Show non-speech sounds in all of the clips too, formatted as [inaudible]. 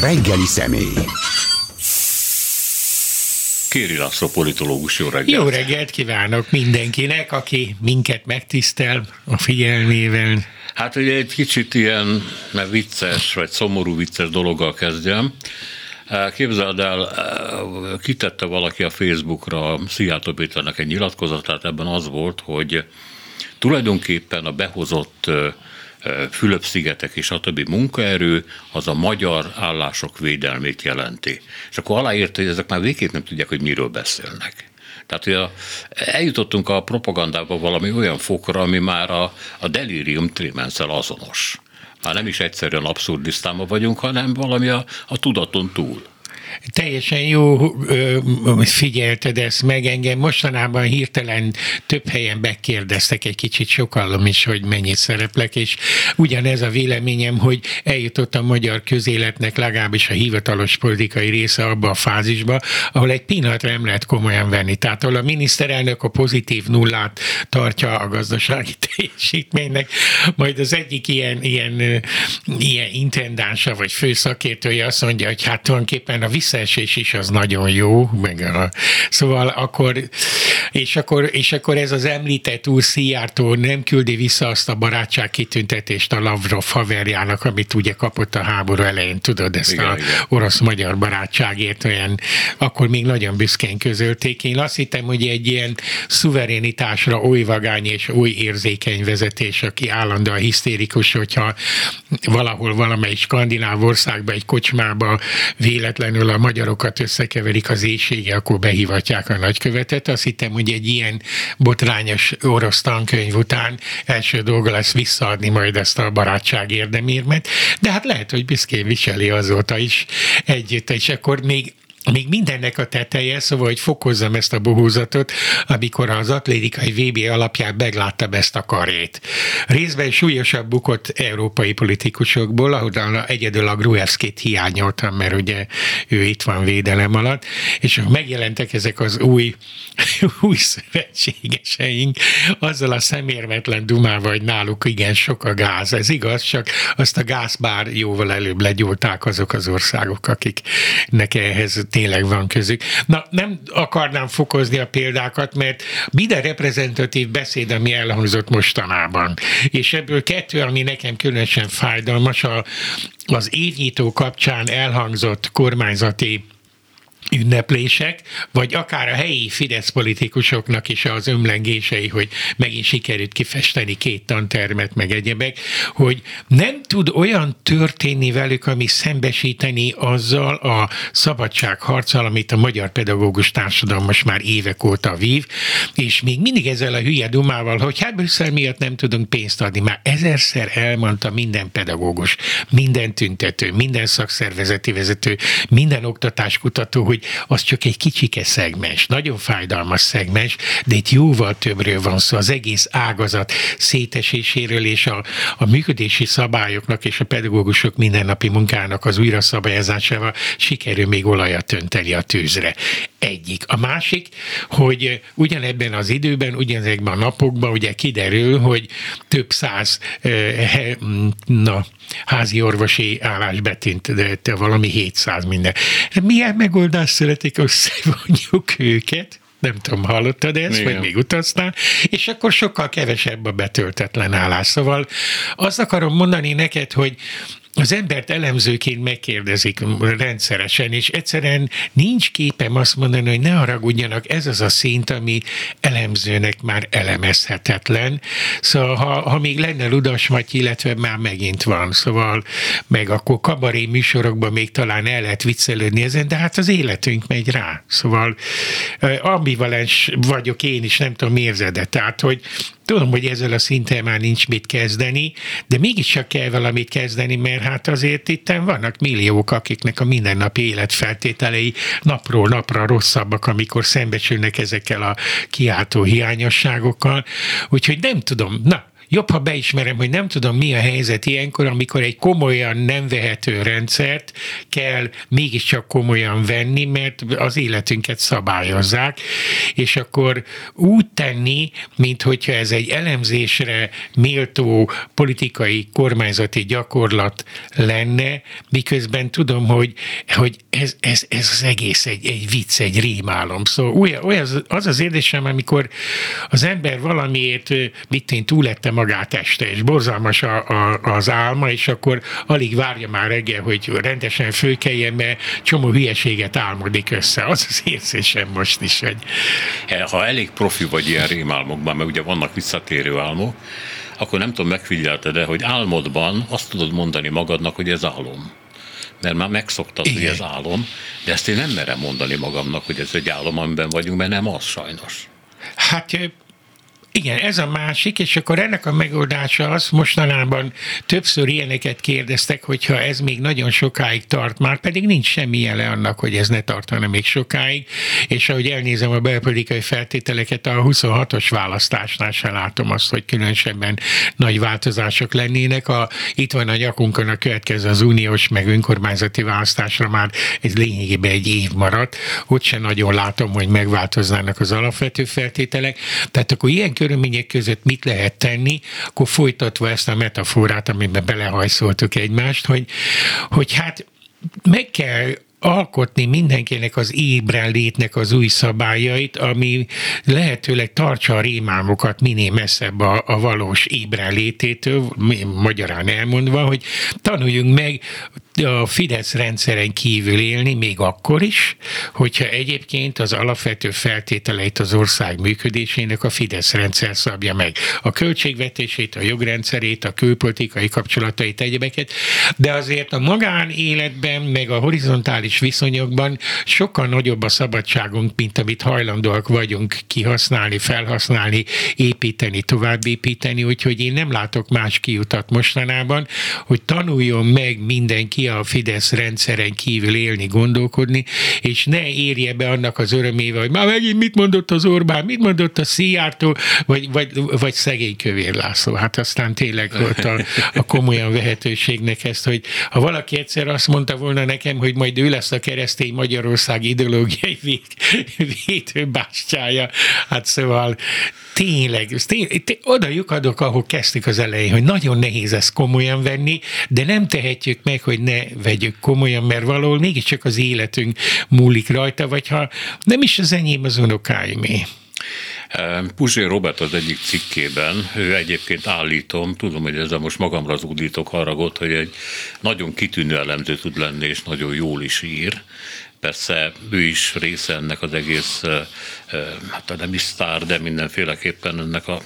Reggeli személy. Kéri László politológus, jó reggelt! Jó reggelt kívánok mindenkinek, aki minket megtisztel a figyelmével. Hát ugye egy kicsit ilyen mert vicces, vagy szomorú vicces dologgal kezdjem. Képzeld el, kitette valaki a Facebookra Szijjártó Péternek egy nyilatkozatát, ebben az volt, hogy tulajdonképpen a behozott Fülöp-szigetek és a többi munkaerő, az a magyar állások védelmét jelenti. És akkor aláírta, hogy ezek már végképp nem tudják, hogy miről beszélnek. Tehát hogy a, eljutottunk a propagandába valami olyan fokra, ami már a, a delirium tremenszel azonos. Már nem is egyszerűen abszurdisztában vagyunk, hanem valami a, a tudaton túl. Teljesen jó figyelted ezt meg, engem mostanában hirtelen több helyen megkérdeztek egy kicsit sokalom is, hogy mennyit szereplek, és ugyanez a véleményem, hogy eljutott a magyar közéletnek legalábbis a hivatalos politikai része abba a fázisba, ahol egy pillanatra nem lehet komolyan venni. Tehát ahol a miniszterelnök a pozitív nullát tartja a gazdasági [laughs] teljesítménynek, majd az egyik ilyen, ilyen, ilyen intendánsa vagy főszakértője azt mondja, hogy hát tulajdonképpen a visszaesés is az nagyon jó, meg a, szóval akkor, és akkor, és akkor ez az említett úr Szijjártó nem küldi vissza azt a barátság kitüntetést a Lavrov haverjának, amit ugye kapott a háború elején, tudod, ezt igen, a orosz-magyar barátságért olyan, akkor még nagyon büszkén közölték. Én azt hittem, hogy egy ilyen szuverénitásra oly vagány és oly érzékeny vezetés, aki állandóan hisztérikus, hogyha valahol valamelyik skandináv országba, egy kocsmába véletlenül a magyarokat összekeverik az éjsége, akkor behívatják a nagykövetet. Azt hittem, hogy egy ilyen botrányos orosz tankönyv után első dolga lesz visszaadni majd ezt a barátság érdemérmet, de hát lehet, hogy büszkén viseli azóta is együtt, és akkor még még mindennek a teteje, szóval, hogy fokozzam ezt a bohózatot, amikor az atlétikai VB alapján megláttam ezt a karét. Részben súlyosabb bukott európai politikusokból, ahol egyedül a Gruevskit hiányoltam, mert ugye ő itt van védelem alatt, és megjelentek ezek az új, [laughs] új szövetségeseink, azzal a szemérmetlen dumával, hogy náluk igen sok a gáz. Ez igaz, csak azt a gáz bár jóval előbb legyúlták azok az országok, akiknek ehhez tényleg van közük. Na, nem akarnám fokozni a példákat, mert minden reprezentatív beszéd, ami elhangzott mostanában, és ebből kettő, ami nekem különösen fájdalmas, a, az évnyitó kapcsán elhangzott kormányzati ünneplések, vagy akár a helyi Fidesz politikusoknak is az ömlengései, hogy megint sikerült kifesteni két tantermet, meg egyebek, hogy nem tud olyan történni velük, ami szembesíteni azzal a szabadságharccal, amit a magyar pedagógus társadalom most már évek óta vív, és még mindig ezzel a hülye dumával, hogy hát Brüsszel miatt nem tudunk pénzt adni. Már ezerszer elmondta minden pedagógus, minden tüntető, minden szakszervezeti vezető, minden oktatáskutató, hogy hogy az csak egy kicsike szegmens, nagyon fájdalmas szegmens, de itt jóval többről van szó, az egész ágazat széteséséről és a, a működési szabályoknak és a pedagógusok mindennapi munkának az újra szabályozásával sikerül még olajat önteni a tűzre. Egyik. A másik, hogy ugyanebben az időben, ugyanezekben a napokban ugye kiderül, hogy több száz eh, na, házi orvosi állás betint, de valami 700 minden. Milyen megoldás születik, összevonjuk őket, nem tudom, hallottad ezt, Igen. vagy még utaztál, és akkor sokkal kevesebb a betöltetlen állás. Szóval azt akarom mondani neked, hogy az embert elemzőként megkérdezik rendszeresen, és egyszerűen nincs képem azt mondani, hogy ne haragudjanak, ez az a szint, ami elemzőnek már elemezhetetlen. Szóval ha, ha még lenne Ludas Matyi, illetve már megint van, szóval meg akkor kabaré műsorokban még talán el lehet viccelődni ezen, de hát az életünk megy rá. Szóval ambivalens vagyok én is, nem tudom, érzed Tehát, hogy Tudom, hogy ezzel a szinten már nincs mit kezdeni, de mégiscsak kell valamit kezdeni, mert hát azért itt vannak milliók, akiknek a mindennapi életfeltételei napról napra rosszabbak, amikor szembesülnek ezekkel a kiáltó hiányosságokkal. Úgyhogy nem tudom. Na, jobb, ha beismerem, hogy nem tudom, mi a helyzet ilyenkor, amikor egy komolyan nem vehető rendszert kell mégiscsak komolyan venni, mert az életünket szabályozzák, és akkor úgy tenni, mint hogyha ez egy elemzésre méltó politikai kormányzati gyakorlat lenne, miközben tudom, hogy, hogy ez, ez, ez az egész egy, egy vicc, egy rémálom. Szóval olyan, olyan az az érzésem, amikor az ember valamiért, mit én túlette magát este, és borzalmas a, a, az álma, és akkor alig várja már reggel, hogy rendesen fölkeljen, mert csomó hülyeséget álmodik össze. Az az érzésem most is, hogy... Ha elég profi vagy ilyen rémálmokban, mert ugye vannak visszatérő álmok, akkor nem tudom, megfigyelte, de hogy álmodban azt tudod mondani magadnak, hogy ez álom mert már megszoktad, Igen. hogy ez álom, de ezt én nem merem mondani magamnak, hogy ez egy álom, amiben vagyunk, mert nem az sajnos. Hát igen, ez a másik, és akkor ennek a megoldása az, mostanában többször ilyeneket kérdeztek, hogyha ez még nagyon sokáig tart, már pedig nincs semmi jele annak, hogy ez ne tartana még sokáig, és ahogy elnézem a belpolitikai feltételeket, a 26-os választásnál sem látom azt, hogy különösebben nagy változások lennének. A, itt van a nyakunkon a következő az uniós, meg önkormányzati választásra már ez lényegében egy év maradt, ott sem nagyon látom, hogy megváltoznának az alapvető feltételek. Tehát akkor ilyen körülmények között mit lehet tenni, akkor folytatva ezt a metaforát, amiben belehajszoltuk egymást, hogy, hogy hát meg kell alkotni mindenkinek az ébren létnek az új szabályait, ami lehetőleg tartsa a rémálmokat minél messzebb a, a valós ébren lététől, magyarán elmondva, hogy tanuljunk meg a Fidesz rendszeren kívül élni, még akkor is, hogyha egyébként az alapvető feltételeit az ország működésének a Fidesz rendszer szabja meg. A költségvetését, a jogrendszerét, a külpolitikai kapcsolatait, egyebeket, de azért a magánéletben, meg a horizontális viszonyokban sokkal nagyobb a szabadságunk, mint amit hajlandóak vagyunk kihasználni, felhasználni, építeni, továbbépíteni, úgyhogy én nem látok más kiutat mostanában, hogy tanuljon meg mindenki a Fidesz rendszeren kívül élni, gondolkodni, és ne érje be annak az örömével, hogy már megint mit mondott az Orbán, mit mondott a Szijjártó, vagy, vagy, vagy szegény Kövér László. Hát aztán tényleg volt a, a komolyan vehetőségnek ezt, hogy ha valaki egyszer azt mondta volna nekem, hogy majd ő lesz a keresztény Magyarország ideológiai védőbástyája, hát szóval tényleg, tényleg oda lyukadok, ahol kezdtük az elején, hogy nagyon nehéz ezt komolyan venni, de nem tehetjük meg, hogy ne vegyük komolyan, mert valahol mégiscsak az életünk múlik rajta, vagy ha nem is az enyém, az unokáimé. Puzsé Robert az egyik cikkében, ő egyébként állítom, tudom, hogy ezzel most magamra zúdítok haragot, hogy egy nagyon kitűnő elemző tud lenni, és nagyon jól is ír, persze ő is része ennek az egész, hát nem is sztár, de mindenféleképpen ennek a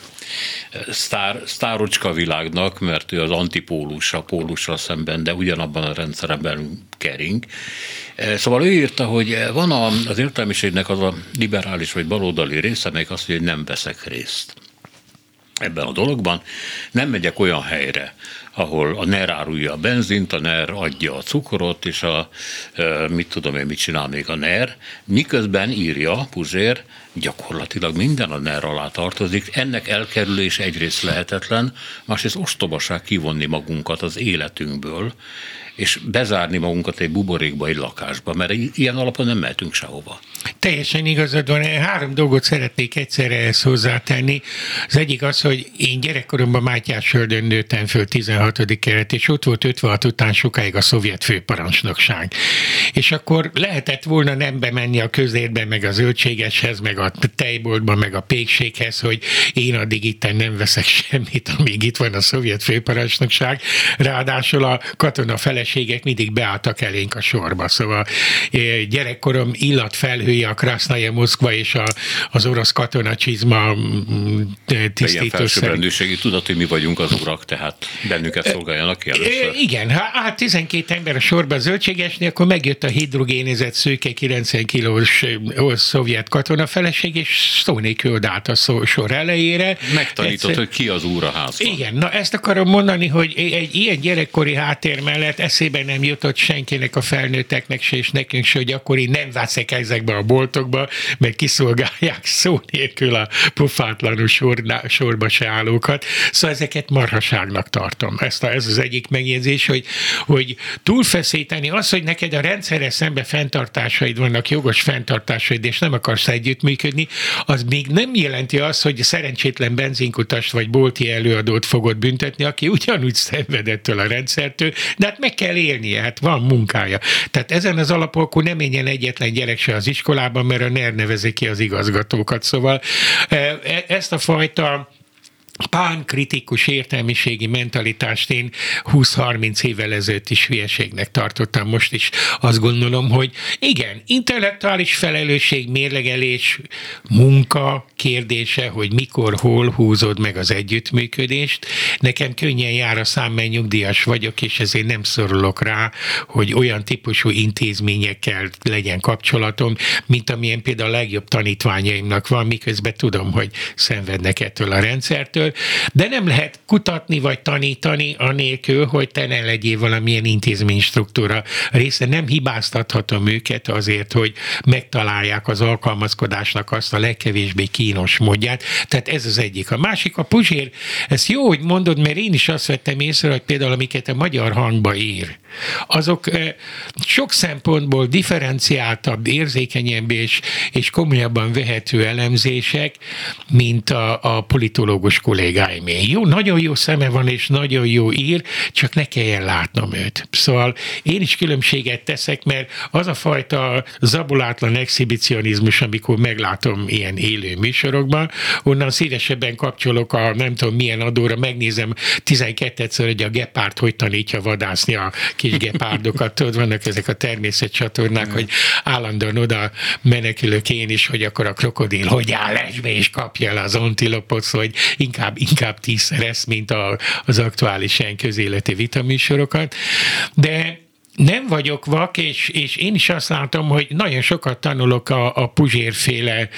sztár, sztárocska világnak, mert ő az antipólus, a pólusra szemben, de ugyanabban a rendszerben kering. Szóval ő írta, hogy van az értelmiségnek az a liberális vagy baloldali része, amelyik azt mondja, hogy nem veszek részt ebben a dologban. Nem megyek olyan helyre, ahol a NER árulja a benzint, a NER adja a cukrot, és a, mit tudom én, mit csinál még a NER, miközben írja Puzsér, gyakorlatilag minden a NER alá tartozik, ennek elkerülés egyrészt lehetetlen, másrészt ostobaság kivonni magunkat az életünkből, és bezárni magunkat egy buborékba, egy lakásba, mert ilyen alapon nem mehetünk sehova. Teljesen igazad van. Három dolgot szeretnék egyszerre ezt hozzátenni. Az egyik az, hogy én gyerekkoromban Mátyás Földön nőttem föl 16. keret, és ott volt 56 után sokáig a szovjet főparancsnokság. És akkor lehetett volna nem bemenni a közérbe, meg az zöldségeshez, meg a tejboltba, meg a pékséghez, hogy én addig itt nem veszek [laughs] semmit, amíg itt van a szovjet főparancsnokság. Ráadásul a katona feleségek mindig beálltak elénk a sorba. Szóval eh, gyerekkorom illat felhő vezetője a Krasznaja Moszkva és a, az orosz csizma mm, tisztító. Ilyen felsőbbrendűségi tudat, hogy mi vagyunk az urak, tehát bennünket szolgáljanak ki először. Igen, ha hát 12 ember a sorba zöldségesni, akkor megjött a hidrogénizett szőke 90 kilós szovjet katona feleség, és szó nélkül odállt a szó, sor elejére. Megtanított, Egyszer... hogy ki az úr a házban. Igen, na ezt akarom mondani, hogy egy ilyen gyerekkori háttér mellett eszébe nem jutott senkinek a felnőtteknek se, és nekünk se, hogy akkor én nem veszek ezekbe a boltokba, mert kiszolgálják szó nélkül a pofátlanul sorna, sorba se állókat. Szóval ezeket marhaságnak tartom. Ezt a, ez az egyik megjegyzés, hogy, hogy túlfeszíteni az, hogy neked a rendszerre szembe fenntartásaid vannak, jogos fenntartásaid, és nem akarsz együttműködni, az még nem jelenti azt, hogy szerencsétlen benzinkutast vagy bolti előadót fogod büntetni, aki ugyanúgy szenvedettől a rendszertől, de hát meg kell élnie, hát van munkája. Tehát ezen az alapon akkor nem menjen egyetlen gyerek se az iskolában, mert a NER nevezi ki az igazgatókat. Szóval e, e, ezt a fajta pánkritikus értelmiségi mentalitást én 20-30 évvel ezelőtt is hülyeségnek tartottam, most is azt gondolom, hogy igen, intellektuális felelősség, mérlegelés, munka kérdése, hogy mikor, hol húzod meg az együttműködést. Nekem könnyen jár a szám, mert nyugdíjas vagyok, és ezért nem szorulok rá, hogy olyan típusú intézményekkel legyen kapcsolatom, mint amilyen például a legjobb tanítványaimnak van, miközben tudom, hogy szenvednek ettől a rendszertől, de nem lehet kutatni vagy tanítani anélkül, hogy te ne legyél valamilyen intézménystruktúra része. Nem hibáztathatom őket azért, hogy megtalálják az alkalmazkodásnak azt a legkevésbé kínos módját. Tehát ez az egyik. A másik, a Puzsér, ez jó, hogy mondod, mert én is azt vettem észre, hogy például amiket a magyar hangba ír, azok sok szempontból differenciáltabb, érzékenyebb és, és komolyabban vehető elemzések, mint a, a politológus kollégáim. Jó, nagyon jó szeme van, és nagyon jó ír, csak ne kelljen látnom őt. Szóval én is különbséget teszek, mert az a fajta zabolátlan exhibicionizmus, amikor meglátom ilyen élő műsorokban, onnan szívesebben kapcsolok a nem tudom milyen adóra, megnézem 12-szer, hogy a gepárt hogy tanítja vadászni a kis gepárdokat, tudod, vannak ezek a természetcsatornák, hogy állandóan oda menekülök én is, hogy akkor a krokodil hogy áll esbe és kapja el az antilopot, szóval, hogy inkább, inkább tízszer ezt, mint a, az aktuális ilyen közéleti vitaműsorokat. De nem vagyok vak, és, és én is azt látom, hogy nagyon sokat tanulok a, a Puzsérféle.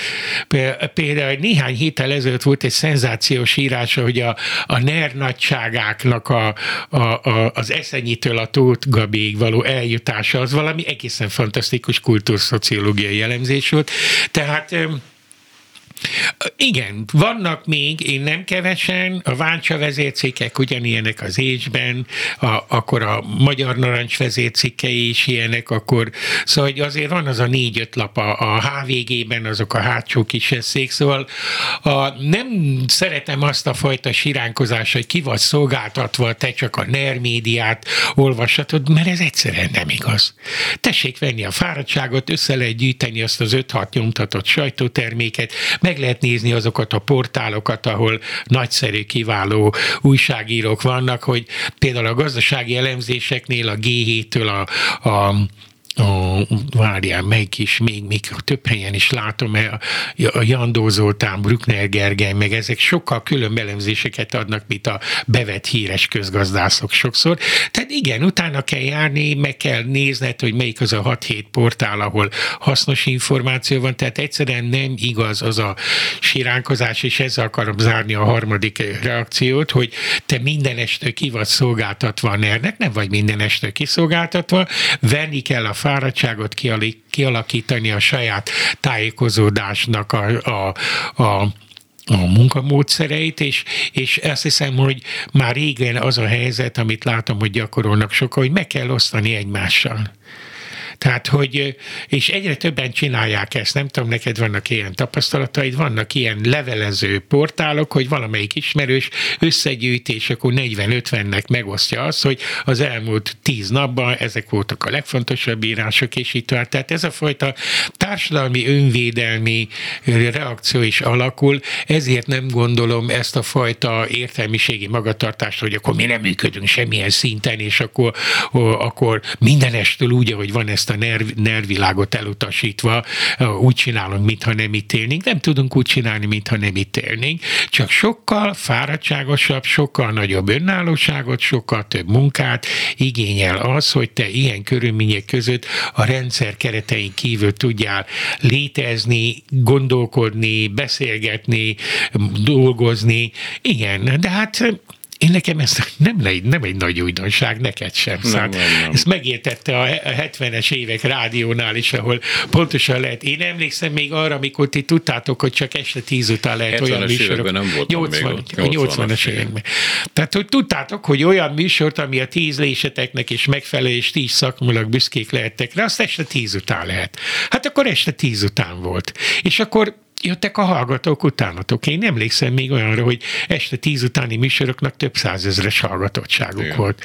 Például néhány héttel ezelőtt volt egy szenzációs írása, hogy a, a NER nagyságáknak a, a, a, az eszenyitől a Tóth Gabiig való eljutása, az valami egészen fantasztikus kultúrszociológiai jellemzés volt. Tehát igen, vannak még, én nem kevesen, a Váncsa vezércikek ugyanilyenek az ésben, a, akkor a Magyar Narancs vezércikei is ilyenek, akkor szóval hogy azért van az a négy-öt lap a, a HVG-ben, azok a hátsó kis eszék, szóval a, nem szeretem azt a fajta siránkozást, hogy ki vagy szolgáltatva, te csak a NER médiát olvashatod, mert ez egyszerűen nem igaz. Tessék venni a fáradtságot, össze lehet gyűjteni azt az 5-6 nyomtatott sajtóterméket, meg lehet nézni azokat a portálokat, ahol nagyszerű, kiváló újságírók vannak, hogy például a gazdasági elemzéseknél a G7-től a, a a, várjál, melyik is, még, még több helyen is látom, a, a Jandó Zoltán, Bruckner Gergely, meg ezek sokkal külön elemzéseket adnak, mint a bevett híres közgazdászok sokszor. Tehát igen, utána kell járni, meg kell nézned, hogy melyik az a 6-7 portál, ahol hasznos információ van, tehát egyszerűen nem igaz az a siránkozás, és ezzel akarom zárni a harmadik reakciót, hogy te minden este ki vagy szolgáltatva a ner nem vagy minden este kiszolgáltatva, venni kell a fáradtságot kialakítani a saját tájékozódásnak a, a, a a munkamódszereit, és, és azt hiszem, hogy már régen az a helyzet, amit látom, hogy gyakorolnak sokan, hogy meg kell osztani egymással. Tehát, hogy, és egyre többen csinálják ezt, nem tudom, neked vannak ilyen tapasztalataid, vannak ilyen levelező portálok, hogy valamelyik ismerős összegyűjtés, akkor 40-50-nek megosztja azt, hogy az elmúlt tíz napban ezek voltak a legfontosabb írások, és itt tovább. Tehát ez a fajta társadalmi önvédelmi reakció is alakul, ezért nem gondolom ezt a fajta értelmiségi magatartást, hogy akkor mi nem működünk semmilyen szinten, és akkor, akkor mindenestől úgy, ahogy van ezt a nerv, nervvilágot elutasítva úgy csinálunk, mintha nem itt élnénk. Nem tudunk úgy csinálni, mintha nem itt élnénk, csak sokkal fáradtságosabb, sokkal nagyobb önállóságot, sokkal több munkát igényel az, hogy te ilyen körülmények között a rendszer keretein kívül tudjál létezni, gondolkodni, beszélgetni, dolgozni. Igen, de hát én nekem ez nem, nem egy nagy újdonság, neked sem. Nem, szóval nem, nem. Ezt megértette a 70-es évek rádiónál is, ahol pontosan lehet. Én emlékszem még arra, amikor ti tudtátok, hogy csak este tíz után lehet olyan műsorok. nem 80, még 80-as években. Tehát, hogy tudtátok, hogy olyan műsort, ami a tíz léseteknek is megfelelő, és tíz szakmulag büszkék lehettek rá, azt este tíz után lehet. Hát akkor este tíz után volt. És akkor jöttek a hallgatók utánatok. Én emlékszem még olyanra, hogy este tíz utáni műsoroknak több százezres hallgatottságuk Igen. volt.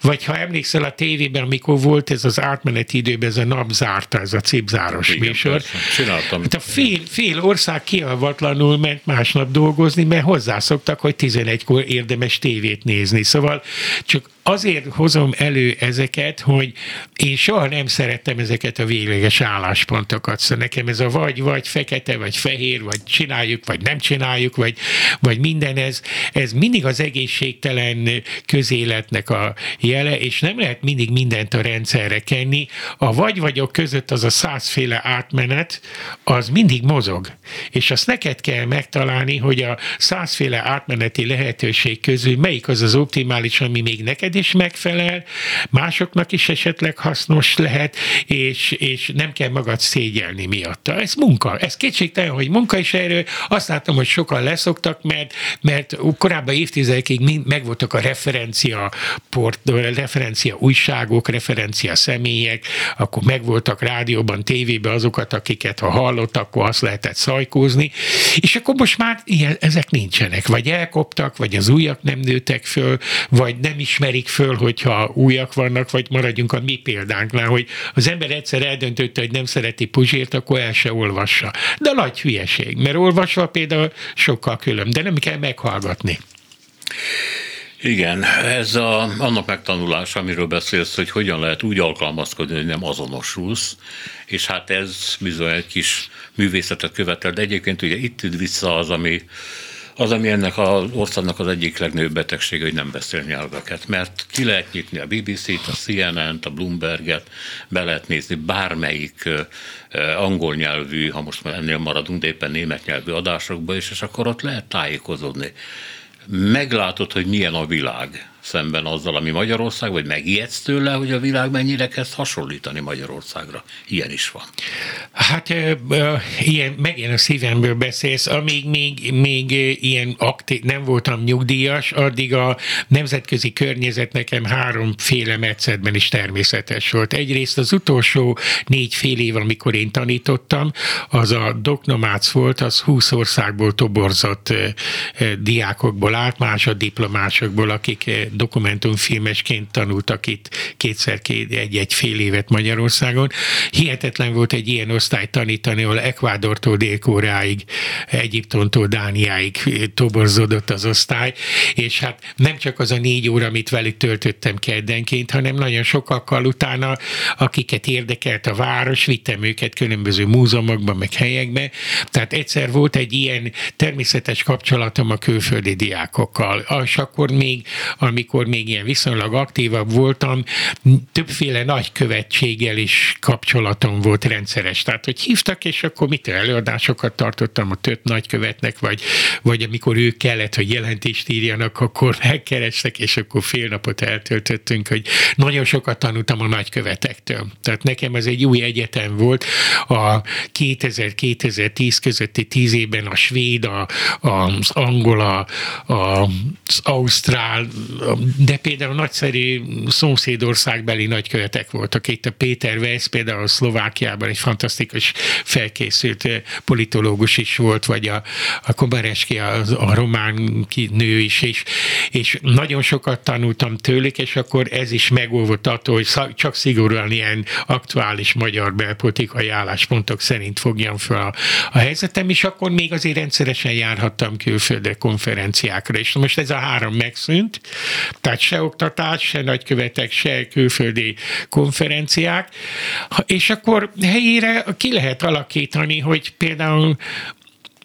Vagy ha emlékszel a tévében, amikor volt ez az átmeneti időben, ez a nap zárta, ez a cipzáros Igen, műsor. Persze. Csináltam. Hát a fél, fél ország kialvatlanul ment másnap dolgozni, mert hozzászoktak, hogy 11-kor érdemes tévét nézni. Szóval csak azért hozom elő ezeket, hogy én soha nem szerettem ezeket a végleges álláspontokat. Szóval nekem ez a vagy, vagy fekete, vagy fehér, vagy csináljuk, vagy nem csináljuk, vagy, vagy minden ez, ez mindig az egészségtelen közéletnek a jele, és nem lehet mindig mindent a rendszerre kenni. A vagy-vagyok között az a százféle átmenet, az mindig mozog. És azt neked kell megtalálni, hogy a százféle átmeneti lehetőség közül melyik az az optimális, ami még neked is megfelel, másoknak is esetleg hasznos lehet, és, és nem kell magad szégyelni miatta. Ez munka. Ez kétségtelen, hogy munka is erről. Azt látom, hogy sokan leszoktak, mert, mert korábban évtizedekig megvoltak a referencia port, referencia újságok, referencia személyek, akkor megvoltak rádióban, tévében azokat, akiket ha hallott, akkor azt lehetett szajkózni, és akkor most már ilyen, ezek nincsenek, vagy elkoptak, vagy az újak nem nőtek föl, vagy nem ismerik föl, hogyha újak vannak, vagy maradjunk a mi példánknál, hogy az ember egyszer eldöntötte, hogy nem szereti Puzsért, akkor el se olvassa. De nagy hülyeség, mert olvasva például sokkal külön, de nem kell meghallgatni. Igen, ez a, annak megtanulása, amiről beszélsz, hogy hogyan lehet úgy alkalmazkodni, hogy nem azonosulsz, és hát ez bizony egy kis művészetet követel, de egyébként ugye itt vissza az, ami az, ami ennek az országnak az egyik legnagyobb betegsége, hogy nem beszél nyelveket, mert ki lehet nyitni a BBC-t, a CNN-t, a Bloomberget, be lehet nézni bármelyik angol nyelvű, ha most már ennél maradunk, de éppen német nyelvű adásokba is, és akkor ott lehet tájékozódni. Meglátod, hogy milyen a világ szemben azzal, ami Magyarország, vagy megijedsz tőle, hogy a világ mennyire kezd hasonlítani Magyarországra. Ilyen is van. Hát ilyen, megint a szívemből beszélsz, amíg még, még ilyen aktív, nem voltam nyugdíjas, addig a nemzetközi környezet nekem háromféle metszetben is természetes volt. Egyrészt az utolsó négy fél év, amikor én tanítottam, az a doknomác volt, az 20 országból toborzott diákokból állt, másoddiplomásokból, akik dokumentumfilmesként tanultak itt kétszer két, egy-egy fél évet Magyarországon. Hihetetlen volt egy ilyen osztályt tanítani, ahol Ekvádortól Dél-Koreáig, Egyiptomtól Dániáig toborzódott az osztály, és hát nem csak az a négy óra, amit velük töltöttem keddenként, hanem nagyon sokakkal utána, akiket érdekelt a város, vittem őket különböző múzeumokban, meg helyekbe. Tehát egyszer volt egy ilyen természetes kapcsolatom a külföldi diákokkal, és akkor még, amikor amikor még ilyen viszonylag aktívabb voltam, többféle nagykövetséggel is kapcsolatom volt rendszeres. Tehát, hogy hívtak, és akkor mit előadásokat tartottam a több nagykövetnek, vagy, vagy amikor ők kellett, hogy jelentést írjanak, akkor [laughs] megkerestek, és akkor fél napot eltöltöttünk, hogy nagyon sokat tanultam a nagykövetektől. Tehát nekem ez egy új egyetem volt. A 2000-2010 közötti tíz évben a svéd, a, az angol, a, az ausztrál, de például nagyszerű szomszédországbeli nagykövetek voltak. Itt a Péter Weiss például a Szlovákiában egy fantasztikus felkészült politológus is volt, vagy a, a Kobareski, a, a román nő is, és, és nagyon sokat tanultam tőlük, és akkor ez is megolvott attól, hogy csak szigorúan ilyen aktuális magyar belpolitikai álláspontok szerint fogjam fel a, a helyzetem, és akkor még azért rendszeresen járhattam külföldre konferenciákra, és most ez a három megszűnt, Tehát se oktatás, se nagykövetek, se külföldi konferenciák, és akkor helyére ki lehet alakítani, hogy például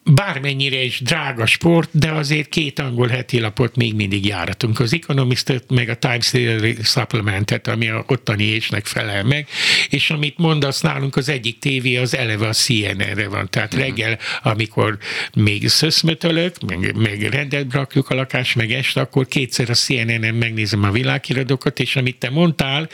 bármennyire is drága sport, de azért két angol heti lapot még mindig járatunk. Az economist meg a Times Daily Supplementet, ami a ottani ésnek felel meg, és amit mondasz nálunk, az egyik tévé az eleve a CNN-re van. Tehát uh-huh. reggel, amikor még szöszmötölök, meg, meg rendet rakjuk a lakás, meg este, akkor kétszer a CNN-en megnézem a világhíradókat, és amit te mondtál,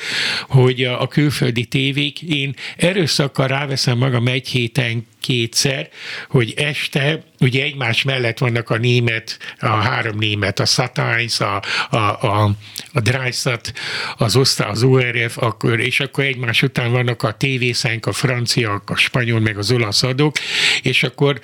hogy a, a külföldi tévék, én erőszakkal ráveszem magam egy héten kétszer, hogy este ugye egymás mellett vannak a német, a három német, a Satines, a, a, a, a Dreisat, az OSZTA, az ORF, akkor, és akkor egymás után vannak a tévészánk, a francia, a spanyol, meg az olasz adók, és akkor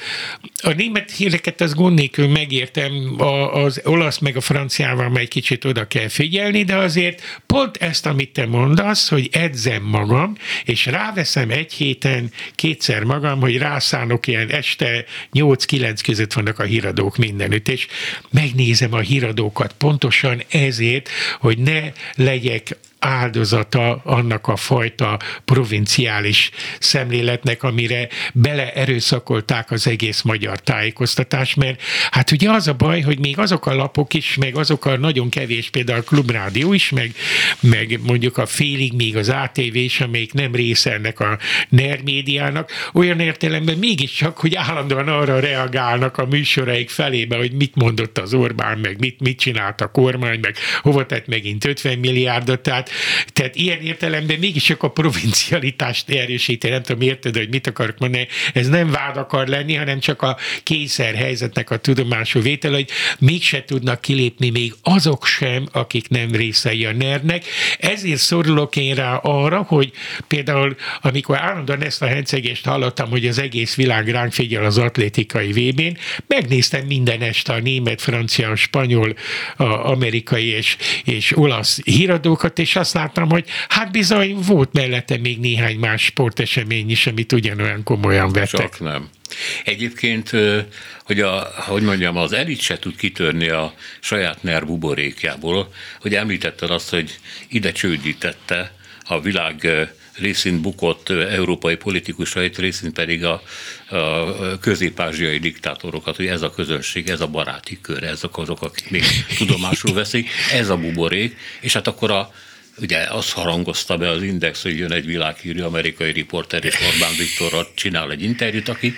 a német híreket az gond nélkül megértem, a, az olasz meg a franciával meg kicsit oda kell figyelni, de azért pont ezt, amit te mondasz, hogy edzem magam, és ráveszem egy héten kétszer magam, hogy rászánok ilyen este 8-9 kilenc között vannak a híradók mindenütt, és megnézem a híradókat pontosan ezért, hogy ne legyek áldozata annak a fajta provinciális szemléletnek, amire beleerőszakolták az egész magyar tájékoztatás, mert hát ugye az a baj, hogy még azok a lapok is, meg azok a nagyon kevés, például a Klubrádió is, meg, meg mondjuk a félig még az ATV is, amelyik nem része ennek a NER médiának, olyan értelemben mégiscsak, hogy állandóan arra reagálnak a műsoraik felébe, hogy mit mondott az Orbán, meg mit, mit csinált a kormány, meg hova tett megint 50 milliárdot, tehát tehát ilyen értelemben mégiscsak a provincialitást erősíti, nem tudom, érted, hogy mit akarok mondani, ez nem vád akar lenni, hanem csak a kényszer helyzetnek a tudomásul vétel, hogy mégse tudnak kilépni még azok sem, akik nem részei a nernek. Ezért szorulok én rá arra, hogy például amikor állandóan ezt a hencegést hallottam, hogy az egész világ ránk figyel az atlétikai vb megnéztem minden este a német, francia, spanyol, a amerikai és, és olasz híradókat, és azt láttam, hogy hát bizony volt mellette még néhány más sportesemény is, amit ugyanolyan komolyan vettek. Csak nem. Egyébként, hogy, a, hogy mondjam, az elit se tud kitörni a saját nerv buborékjából, hogy említetted azt, hogy ide csődítette a világ részint bukott európai politikusait, részint pedig a, a közép-ázsiai diktátorokat, hogy ez a közönség, ez a baráti kör, ezek azok, akik még [laughs] tudomásul veszik, ez a buborék, és hát akkor a ugye azt harangozta be az Index, hogy jön egy világhírű amerikai riporter, és Orbán Viktorral csinál egy interjút, aki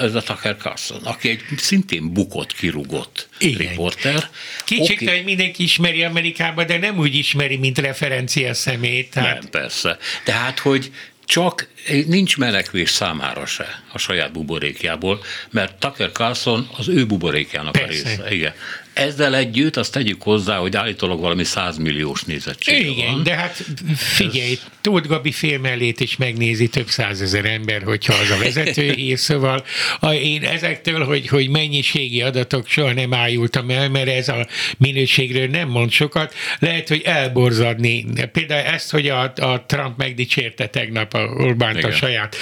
ez a Tucker Carlson, aki egy szintén bukott, kirugott Igen. riporter. Kicsit, okay. hogy mindenki ismeri Amerikába, de nem úgy ismeri, mint referencia szemét. Tehát... Nem, persze. Tehát, hogy csak nincs menekvés számára se a saját buborékjából, mert Tucker Carlson az ő buborékjának Persze. a része. Igen. Ezzel együtt azt tegyük hozzá, hogy állítólag valami százmilliós nézettség Igen, van. de hát figyelj, Ez... Tóth Gabi filmellét is megnézi több százezer ember, hogyha az a vezető [laughs] ír, szóval én ezektől, hogy, hogy mennyiségi adatok soha nem ájultam el, mert ez a minőségről nem mond sokat, lehet, hogy elborzadni. Például ezt, hogy a, a Trump megdicsérte tegnap a Orbánt a saját,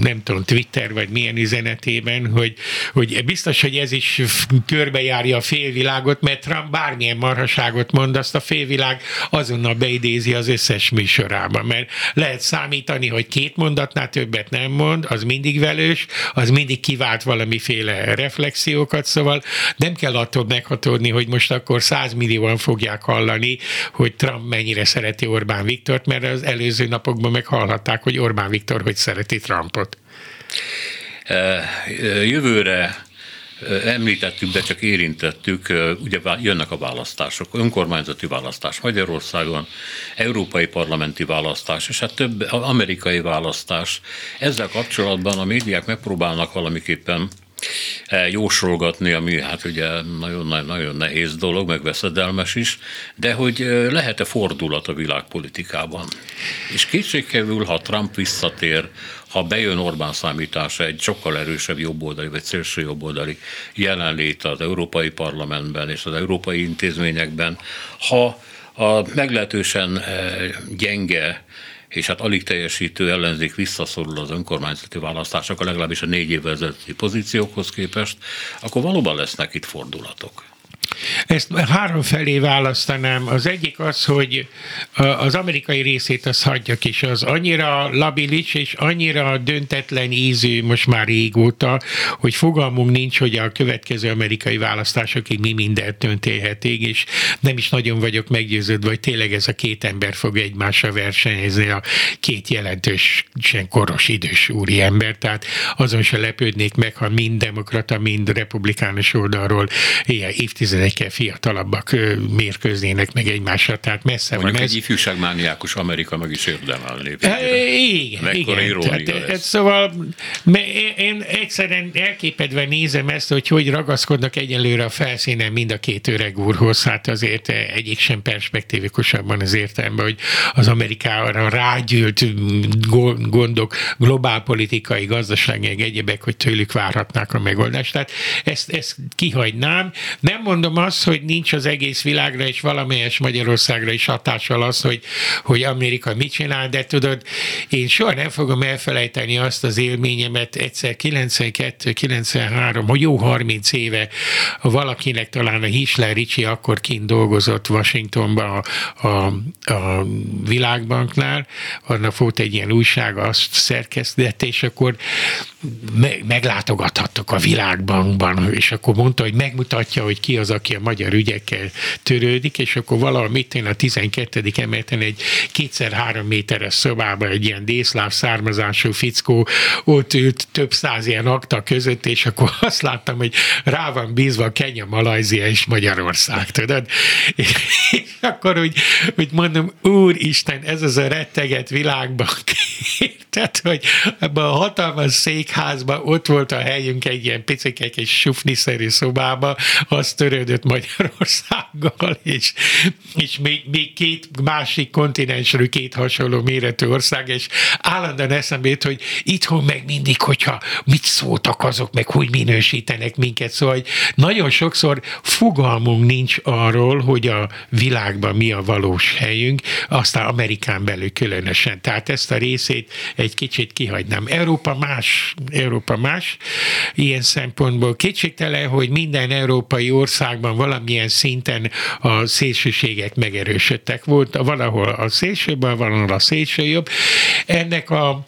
nem tudom, Twitter vagy milyen üzenetében, hogy, hogy biztos, hogy ez is körbejárja a félvilágot, mert Trump bármilyen marhaságot mond, azt a félvilág azonnal beidézi az összes műsorába, mert lehet számítani, hogy két mondatnál többet nem mond, az mindig velős, az mindig kivált valamiféle reflexiókat, szóval nem kell attól meghatódni, hogy most akkor százmillióan fogják hallani, hogy Trump mennyire szereti Orbán Viktort, mert az előző napokban meghallhatták, hogy Orbán Viktor hogy szereti Trumpot. Jövőre említettük, de csak érintettük, ugye jönnek a választások, önkormányzati választás Magyarországon, európai parlamenti választás, és hát több amerikai választás. Ezzel kapcsolatban a médiák megpróbálnak valamiképpen jósolgatni, ami hát ugye nagyon, nagyon nehéz dolog, meg veszedelmes is, de hogy lehet-e fordulat a világpolitikában. És kétségkívül, ha Trump visszatér ha bejön Orbán számítása egy sokkal erősebb jobboldali vagy szélső jobboldali jelenlét az Európai Parlamentben és az európai intézményekben, ha a meglehetősen eh, gyenge és hát alig teljesítő ellenzék visszaszorul az önkormányzati választások, legalábbis a négy évvel ezelőtti pozíciókhoz képest, akkor valóban lesznek itt fordulatok. Ezt három felé választanám. Az egyik az, hogy az amerikai részét az hagyjak, és az annyira labilis, és annyira döntetlen ízű most már régóta, hogy fogalmunk nincs, hogy a következő amerikai választásokig mi mindent történhetik, és nem is nagyon vagyok meggyőződve, hogy tényleg ez a két ember fog egymásra versenyezni, a két jelentősen koros idős úri ember, tehát azon se lepődnék meg, ha mind demokrata, mind republikánus oldalról ilyen évtizedekkel fiatalabbak mérkőznének meg egymásra, tehát messze Mondjuk van egy ez. ifjúságmániákus Amerika meg is érdemelné. Igen, igen. Tehát, ez. Szóval én egyszerűen elképedve nézem ezt, hogy hogy ragaszkodnak egyelőre a felszínen mind a két öreg úrhoz, hát azért egyik sem perspektívikusabban az értelemben, hogy az Amerikára rágyűlt gondok, globálpolitikai, gazdasági, egyebek, hogy tőlük várhatnák a megoldást. Tehát ezt, ezt kihagynám. Nem mondom azt, hogy nincs az egész világra és valamelyes Magyarországra is hatással az, hogy, hogy Amerika mit csinál, de tudod, én soha nem fogom elfelejteni azt az élményemet egyszer 92-93, hogy jó 30 éve valakinek talán a Hisler Ricsi akkor kint dolgozott Washingtonban a, a, a Világbanknál, annak volt egy ilyen újság, azt szerkesztett, és akkor meglátogathattok a Világbankban, és akkor mondta, hogy megmutatja, hogy ki az, aki a magyar ügyekkel törődik, és akkor valahol mit én a 12. emeleten egy kétszer-három méteres szobában egy ilyen dészláv származású fickó ott ült több száz ilyen akta között, és akkor [laughs] azt láttam, hogy rá van bízva Kenya, Malajzia és Magyarország, tudod? És, akkor úgy, úgy mondom, úristen, ez az a retteget világban, [laughs] tehát, hogy ebben a hatalmas székházban ott volt a helyünk egy ilyen picikek és sufniszerű szobába, az törődött Magyarországgal, [laughs] és, és még, még két másik kontinensről két hasonló méretű ország, és állandóan eszembe jut, hogy itthon meg mindig, hogyha mit szóltak azok, meg hogy minősítenek minket, szóval hogy nagyon sokszor fogalmunk nincs arról, hogy a világban mi a valós helyünk, aztán Amerikán belül különösen. Tehát ezt a részét egy kicsit kihagynám. Európa más, Európa más ilyen szempontból. Kétségtelen, hogy minden európai országban valamilyen szinten a szélsőségek megerősödtek. Volt valahol a szélsőben, valahol a szélsőjobb. Ennek a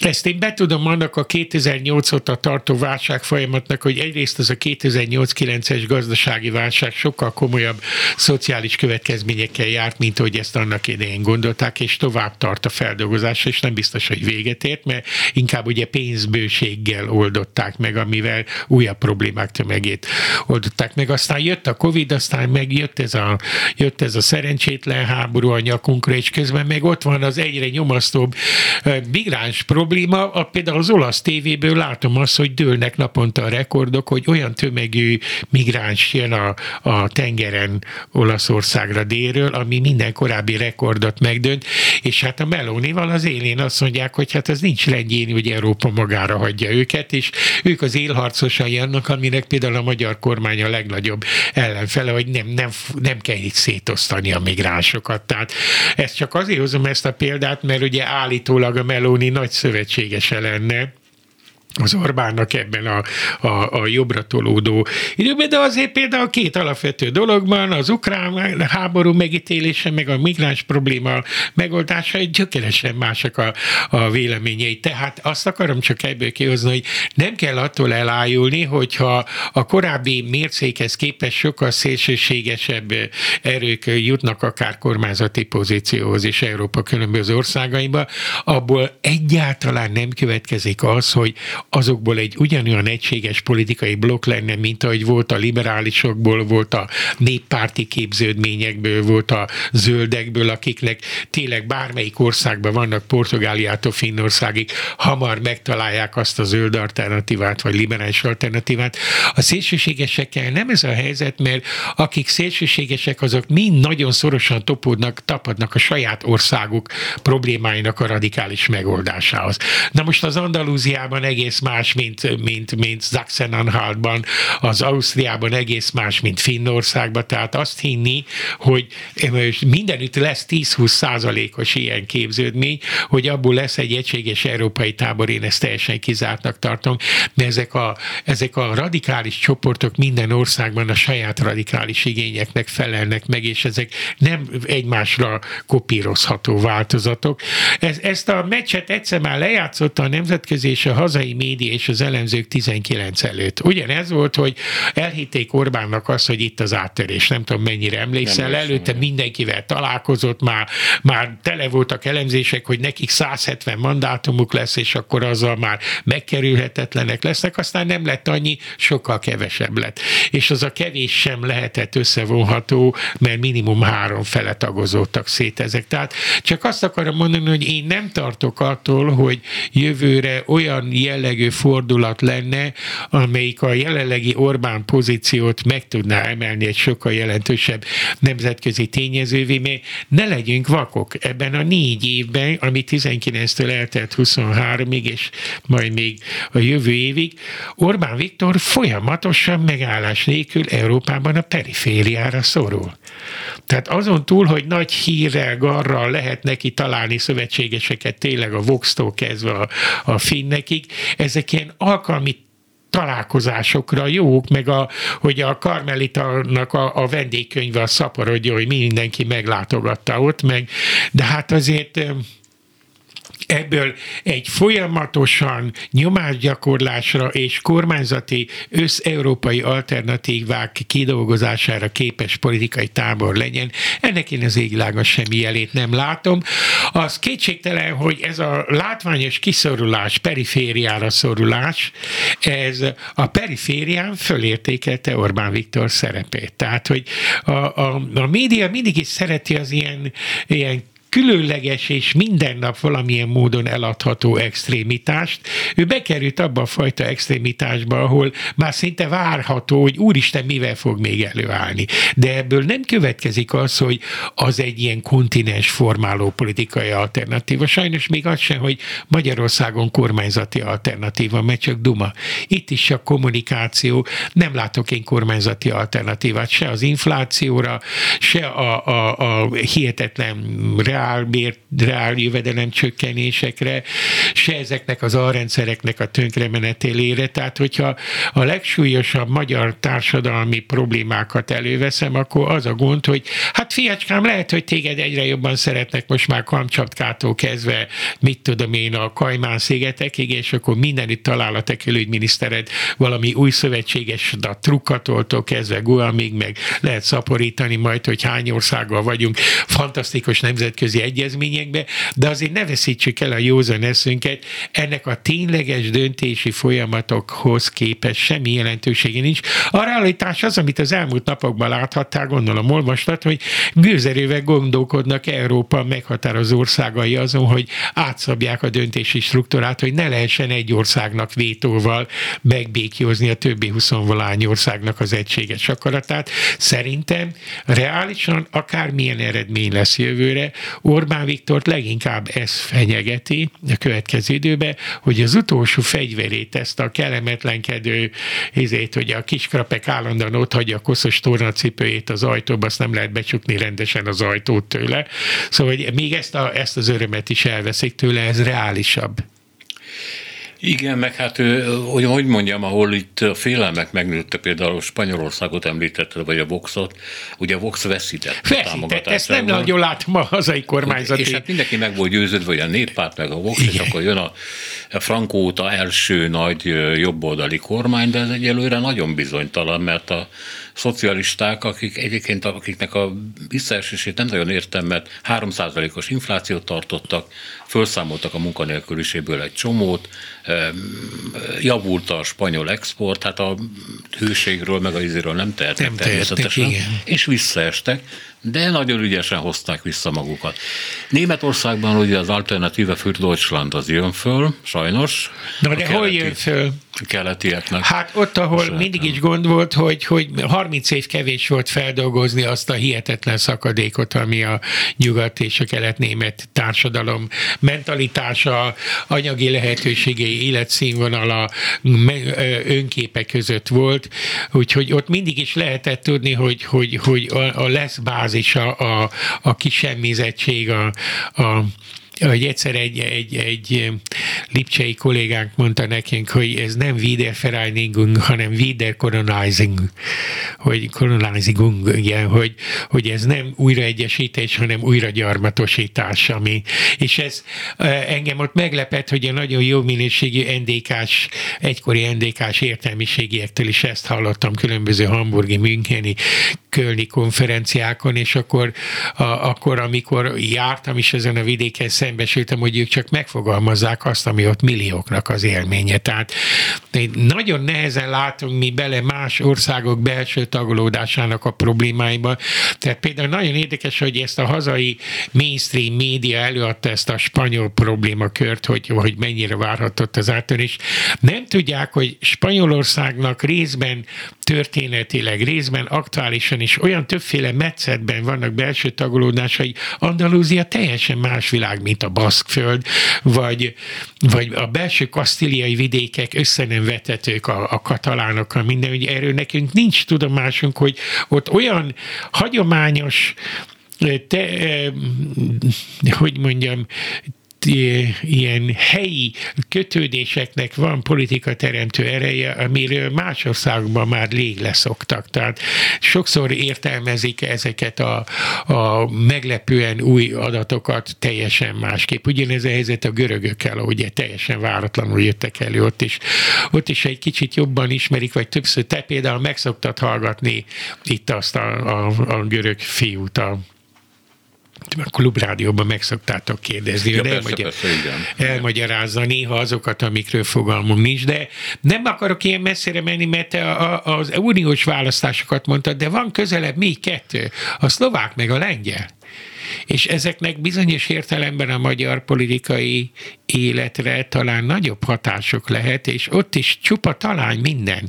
ezt én be tudom annak a 2008 óta tartó válság folyamatnak, hogy egyrészt az a 2008-9-es gazdasági válság sokkal komolyabb szociális következményekkel járt, mint hogy ezt annak idején gondolták, és tovább tart a feldolgozás, és nem biztos, hogy véget ért, mert inkább ugye pénzbőséggel oldották meg, amivel újabb problémák tömegét oldották meg. Aztán jött a Covid, aztán meg jött ez a, jött ez a szerencsétlen háború a nyakunkra, és közben meg ott van az egyre nyomasztóbb migráns probléma, probléma, a, például az olasz tévéből látom azt, hogy dőlnek naponta a rekordok, hogy olyan tömegű migráns jön a, a tengeren Olaszországra délről, ami minden korábbi rekordot megdönt, és hát a Melonival az élén azt mondják, hogy hát ez nincs rendjén, hogy Európa magára hagyja őket, és ők az élharcosai annak, aminek például a magyar kormány a legnagyobb ellenfele, hogy nem, nem, nem kell itt szétosztani a migránsokat. Tehát ezt csak azért hozom ezt a példát, mert ugye állítólag a Meloni nagy szövet szövetségese lenne, az Orbánnak ebben a, a, a jobbra tolódó időben, de azért például két alapvető dologban, az ukrán háború megítélése, meg a migráns probléma megoldása gyökeresen mások a, a véleményei. Tehát azt akarom csak ebből kihozni, hogy nem kell attól elájulni, hogyha a korábbi mércékhez képest sokkal szélsőségesebb erők jutnak akár kormányzati pozícióhoz és Európa különböző országaiba, abból egyáltalán nem következik az, hogy azokból egy ugyanolyan egységes politikai blokk lenne, mint ahogy volt a liberálisokból, volt a néppárti képződményekből, volt a zöldekből, akiknek tényleg bármelyik országban vannak, Portugáliától Finnországig, hamar megtalálják azt a zöld alternatívát, vagy liberális alternatívát. A szélsőségesekkel nem ez a helyzet, mert akik szélsőségesek, azok mind nagyon szorosan topódnak, tapadnak a saját országuk problémáinak a radikális megoldásához. Na most az Andalúziában egész egész más, mint, mint, mint Sachsen-Anhaltban, az Ausztriában egész más, mint Finnországban, tehát azt hinni, hogy mindenütt lesz 10-20 százalékos ilyen képződmény, hogy abból lesz egy egységes európai tábor, én ezt teljesen kizártnak tartom, de ezek a, ezek a radikális csoportok minden országban a saját radikális igényeknek felelnek meg, és ezek nem egymásra kopírozható változatok. Ez, ezt a meccset egyszer már lejátszotta a nemzetközi és a hazai média és az elemzők 19 előtt. Ugyanez volt, hogy elhitték Orbánnak azt, hogy itt az áttörés. Nem tudom, mennyire emlékszel, nem előtte nem. mindenkivel találkozott, már, már tele voltak elemzések, hogy nekik 170 mandátumuk lesz, és akkor azzal már megkerülhetetlenek lesznek, aztán nem lett annyi, sokkal kevesebb lett. És az a kevés sem lehetett összevonható, mert minimum három fele tagozódtak szét ezek. Tehát csak azt akarom mondani, hogy én nem tartok attól, hogy jövőre olyan jellegű fordulat lenne, amelyik a jelenlegi Orbán pozíciót meg tudná emelni egy sokkal jelentősebb nemzetközi tényezővé, mert ne legyünk vakok ebben a négy évben, ami 19-től eltelt 23-ig, és majd még a jövő évig, Orbán Viktor folyamatosan megállás nélkül Európában a perifériára szorul. Tehát azon túl, hogy nagy hírrel, garral lehet neki találni szövetségeseket tényleg a Vox-tól kezdve a, a finnekig, ezek ilyen alkalmi találkozásokra jók, meg a, hogy a Karmelitának a, a vendégkönyve a szaporodja, hogy mindenki meglátogatta ott, meg, de hát azért ebből egy folyamatosan nyomásgyakorlásra és kormányzati összeurópai alternatívák kidolgozására képes politikai tábor legyen. Ennek én az égvilágon semmi jelét nem látom. Az kétségtelen, hogy ez a látványos kiszorulás, perifériára szorulás, ez a periférián fölértékelte Orbán Viktor szerepét. Tehát, hogy a, a, a média mindig is szereti az ilyen, ilyen különleges és minden nap valamilyen módon eladható extrémitást. Ő bekerült abba a fajta extrémitásba, ahol már szinte várható, hogy úristen mivel fog még előállni. De ebből nem következik az, hogy az egy ilyen kontinens formáló politikai alternatíva. Sajnos még az sem, hogy Magyarországon kormányzati alternatíva, mert csak duma. Itt is a kommunikáció, nem látok én kormányzati alternatívát se az inflációra, se a, a, a hihetetlen reálbért, reál jövedelem csökkenésekre, se ezeknek az alrendszereknek a tönkremenetélére. Tehát, hogyha a legsúlyosabb magyar társadalmi problémákat előveszem, akkor az a gond, hogy hát fiacskám, lehet, hogy téged egyre jobban szeretnek most már Kamcsatkától kezdve, mit tudom én, a Kajmán szigetekig, és akkor mindenütt talál a te külügyminisztered valami új szövetséges, a trukkatoltól kezdve Guamig, meg lehet szaporítani majd, hogy hány országgal vagyunk, fantasztikus nemzetközi nemzetközi egyezményekbe, de azért ne veszítsük el a józan eszünket, ennek a tényleges döntési folyamatokhoz képest semmi jelentősége nincs. A realitás az, amit az elmúlt napokban láthattál, gondolom olvastad, hogy gőzerővel gondolkodnak Európa meghatározó országai azon, hogy átszabják a döntési struktúrát, hogy ne lehessen egy országnak vétóval megbékjózni a többi huszonvalány országnak az egységes akaratát. Szerintem reálisan akármilyen eredmény lesz jövőre, Orbán Viktort leginkább ez fenyegeti a következő időben, hogy az utolsó fegyverét, ezt a kellemetlenkedő izét, hogy a kiskrapek állandóan ott hagyja a koszos tornacipőjét az ajtóba, azt nem lehet becsukni rendesen az ajtót tőle. Szóval hogy még ezt, a, ezt az örömet is elveszik tőle, ez reálisabb. Igen, meg hát, hogy, hogy mondjam, ahol itt a félelmek megnőtte, például Spanyolországot említette, vagy a Voxot, ugye a Vox veszített Veszített, ezt nem nagyon látom a hazai kormányzati. És hát mindenki meg volt győződve, hogy a néppárt meg a Vox, Igen. és akkor jön a, a Franco óta első nagy jobboldali kormány, de ez egyelőre nagyon bizonytalan, mert a szocialisták, akik egyébként akiknek a visszaesését nem nagyon értem, mert 3%-os inflációt tartottak, felszámoltak a munkanélküliségből egy csomót, javult a spanyol export, hát a hőségről meg a izéről nem tehetnek természetesen, és visszaestek, de nagyon ügyesen hozták vissza magukat. Németországban ugye az Alternative für Deutschland az jön föl, sajnos. Na de hol jön föl? keletieknek. Hát ott, ahol Saját mindig is gond volt, hogy, hogy 30 év kevés volt feldolgozni azt a hihetetlen szakadékot, ami a nyugat és a kelet-német társadalom mentalitása, anyagi lehetőségei, életszínvonala, önképe között volt. Úgyhogy ott mindig is lehetett tudni, hogy, hogy, hogy a, a lesz bázisa, a, a kisemmizettség, a, a hogy egyszer egy, egy, egy lipcsei kollégánk mondta nekünk, hogy ez nem Wiedervereinigung, hanem Wiedercolonizing, hogy colonizing, igen, hogy, hogy ez nem újraegyesítés, hanem újragyarmatosítás, ami, és ez engem ott meglepett, hogy a nagyon jó minőségű NDK-s, egykori NDK-s értelmiségiektől is ezt hallottam különböző hamburgi, müncheni, kölni konferenciákon, és akkor, a, akkor amikor jártam is ezen a vidéken, szembesültem, hogy ők csak megfogalmazzák azt, ami ott millióknak az élménye. Tehát nagyon nehezen látunk mi bele más országok belső tagolódásának a problémáiba. Tehát például nagyon érdekes, hogy ezt a hazai mainstream média előadta ezt a spanyol problémakört, hogy, hogy mennyire várhatott az áttörés. Nem tudják, hogy Spanyolországnak részben történetileg, részben aktuálisan is olyan többféle metszetben vannak belső tagolódásai. Andalúzia teljesen más világ, mint a Baszkföld, vagy, vagy a belső kasztíliai vidékek össze nem vetetők a, a katalánokkal, minden, hogy erről nekünk nincs tudomásunk, hogy ott olyan hagyományos te, hogy mondjam, ilyen helyi kötődéseknek van politika teremtő ereje, amiről más országokban már rég leszoktak. Tehát sokszor értelmezik ezeket a, a meglepően új adatokat teljesen másképp. Ugyanez a helyzet a görögökkel, ugye teljesen váratlanul jöttek elő ott is. Ott is egy kicsit jobban ismerik, vagy többször te például megszoktad hallgatni itt azt a, a, a görög fiút, a a klubrádióban meg szoktátok kérdezni, ja, persze, elmagyar, persze, igen. elmagyarázza néha azokat, amikről fogalmam nincs, de nem akarok ilyen messzire menni, mert te a, a, az uniós választásokat mondtad, de van közelebb még kettő, a szlovák meg a lengyel. És ezeknek bizonyos értelemben a magyar politikai életre talán nagyobb hatások lehet, és ott is csupa talán minden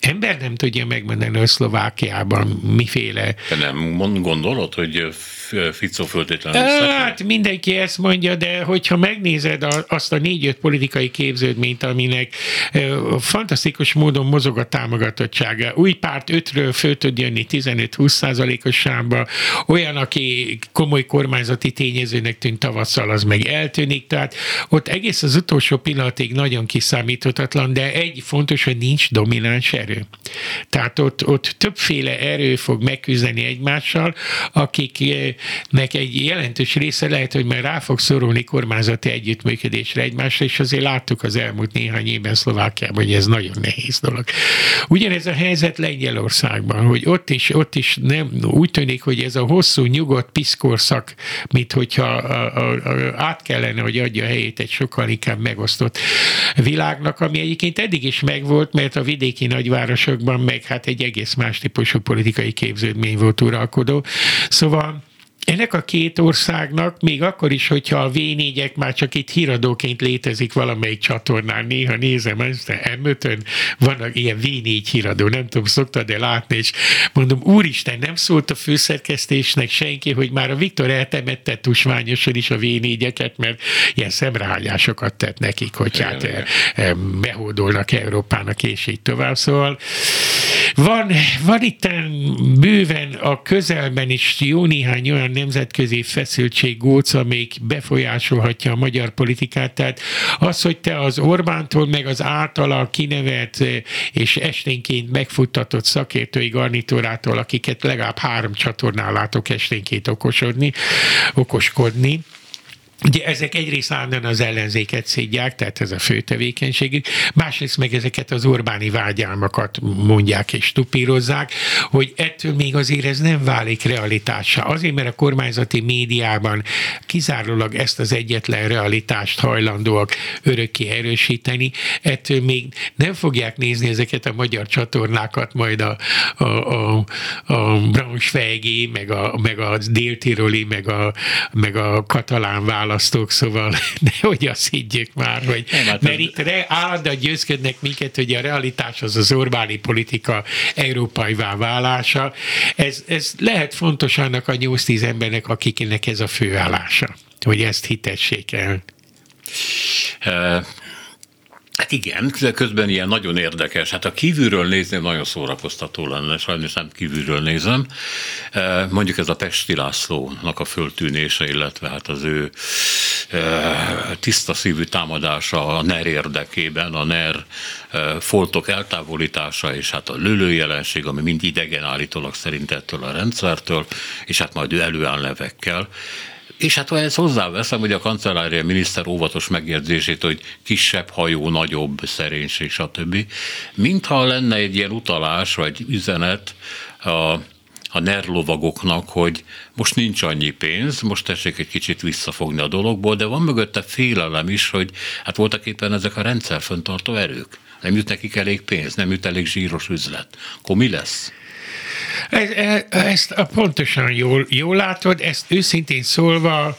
ember nem tudja megmondani, hogy Szlovákiában miféle... Te nem gondolod, hogy Fico föltétlenül Hát mindenki ezt mondja, de hogyha megnézed azt a négy-öt politikai képződményt, aminek fantasztikus módon mozog a támogatottsága. Új párt 5-ről föl tud jönni 15-20 százalékos sámba, olyan, aki komoly kormányzati tényezőnek tűnt tavasszal, az meg eltűnik, tehát ott egész az utolsó pillanatig nagyon kiszámíthatatlan, de egy fontos, hogy nincs domináns erő. Tehát ott, ott többféle erő fog megküzdeni egymással, akiknek egy jelentős része lehet, hogy már rá fog szorulni kormányzati együttműködésre egymásra, és azért láttuk az elmúlt néhány évben Szlovákiában, hogy ez nagyon nehéz dolog. Ugyanez a helyzet Lengyelországban, hogy ott is, ott is nem, úgy tűnik, hogy ez a hosszú, nyugodt piszkorszak, mint hogyha át kellene, hogy adja helyét egy sokkal inkább megosztott világnak, ami egyébként eddig is megvolt, mert a vidéki nagyvárosokban meg hát egy egész más típusú politikai képződmény volt uralkodó. Szóval ennek a két országnak, még akkor is, hogyha a v már csak itt híradóként létezik valamelyik csatornán, néha nézem ezt, m vannak ilyen V4 híradó, nem tudom, szoktad-e látni, és mondom, úristen, nem szólt a főszerkesztésnek senki, hogy már a Viktor eltemette tusványosan is a v mert ilyen szemrehányásokat tett nekik, hogy hát eh, eh, behódolnak Európának, és így tovább. Szóval van, van itt bőven a közelben is jó néhány olyan nemzetközi feszültség góc, amelyik befolyásolhatja a magyar politikát. Tehát az, hogy te az Orbántól, meg az általa kinevelt és esténként megfuttatott szakértői garnitúrától, akiket legalább három csatornán látok esténként okosodni, okoskodni, Ugye ezek egyrészt állandóan az ellenzéket szédják, tehát ez a fő tevékenységük, másrészt meg ezeket az Orbáni vágyálmakat mondják és tupírozzák, hogy ettől még azért ez nem válik realitássá. Azért, mert a kormányzati médiában kizárólag ezt az egyetlen realitást hajlandóak örökké erősíteni, ettől még nem fogják nézni ezeket a magyar csatornákat majd a, a, a, a Braunschweigi, meg a, meg a Dél-Tiroli, meg a, meg a katalán választók, szóval [laughs] nehogy azt higgyék már, hogy nem, hát mert itt állandóan győzködnek minket, hogy a realitás az az Orbáni politika európaivá válása. Ez, ez lehet fontos annak a 8-10 embernek, akiknek ez a főállása, hogy ezt hitessék el. Hát igen, közben ilyen nagyon érdekes. Hát a kívülről nézni nagyon szórakoztató lenne, sajnos nem kívülről nézem. E, mondjuk ez a Pesti Lászlónak a föltűnése, illetve hát az ő e, tiszta szívű támadása a NER érdekében, a NER e, foltok eltávolítása, és hát a lőlőjelenség, ami mind idegen állítólag szerint ettől a rendszertől, és hát majd ő előáll nevekkel. És hát ezt hozzáveszem, hogy a kancellária miniszter óvatos megjegyzését, hogy kisebb hajó, nagyobb szerénység, stb. Mintha lenne egy ilyen utalás, vagy üzenet a, a nerlovagoknak, hogy most nincs annyi pénz, most tessék egy kicsit visszafogni a dologból, de van mögötte félelem is, hogy hát voltak éppen ezek a rendszerföntartó erők. Nem jut nekik elég pénz, nem jut elég zsíros üzlet. Akkor mi lesz? Ez, e, ezt pontosan jól, jól látod, ezt őszintén szólva,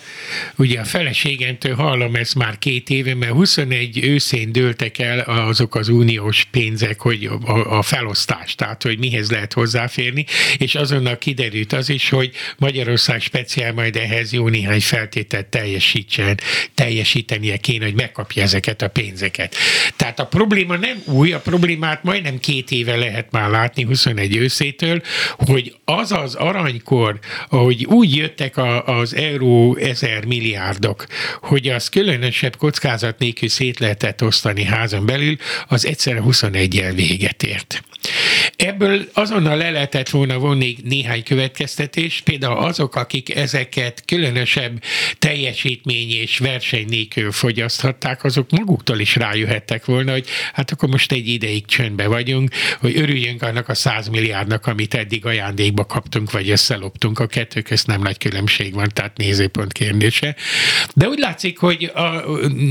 ugye a feleségemtől hallom ezt már két éve, mert 21 őszén dőltek el azok az uniós pénzek, hogy a, a felosztás, tehát hogy mihez lehet hozzáférni, és azonnal kiderült az is, hogy Magyarország speciál majd ehhez jó néhány feltételt teljesítsen, teljesítenie kéne, hogy megkapja ezeket a pénzeket. Tehát a probléma nem új, a problémát majdnem két éve lehet már látni 21 őszétől, hogy az az aranykor, hogy úgy jöttek a, az euró ezer milliárdok, hogy az különösebb kockázat nélkül szét lehetett osztani házon belül, az egyszerre 21-el véget ért. Ebből azonnal le lehetett volna vonni néhány következtetés, például azok, akik ezeket különösebb teljesítmény és verseny nélkül fogyaszthatták, azok maguktól is rájöhettek volna, hogy hát akkor most egy ideig csöndbe vagyunk, hogy örüljünk annak a 100 milliárdnak, amit eddig ajándékba kaptunk, vagy összeloptunk. A kettő közt nem nagy különbség van, tehát nézőpont kérdése. De úgy látszik, hogy a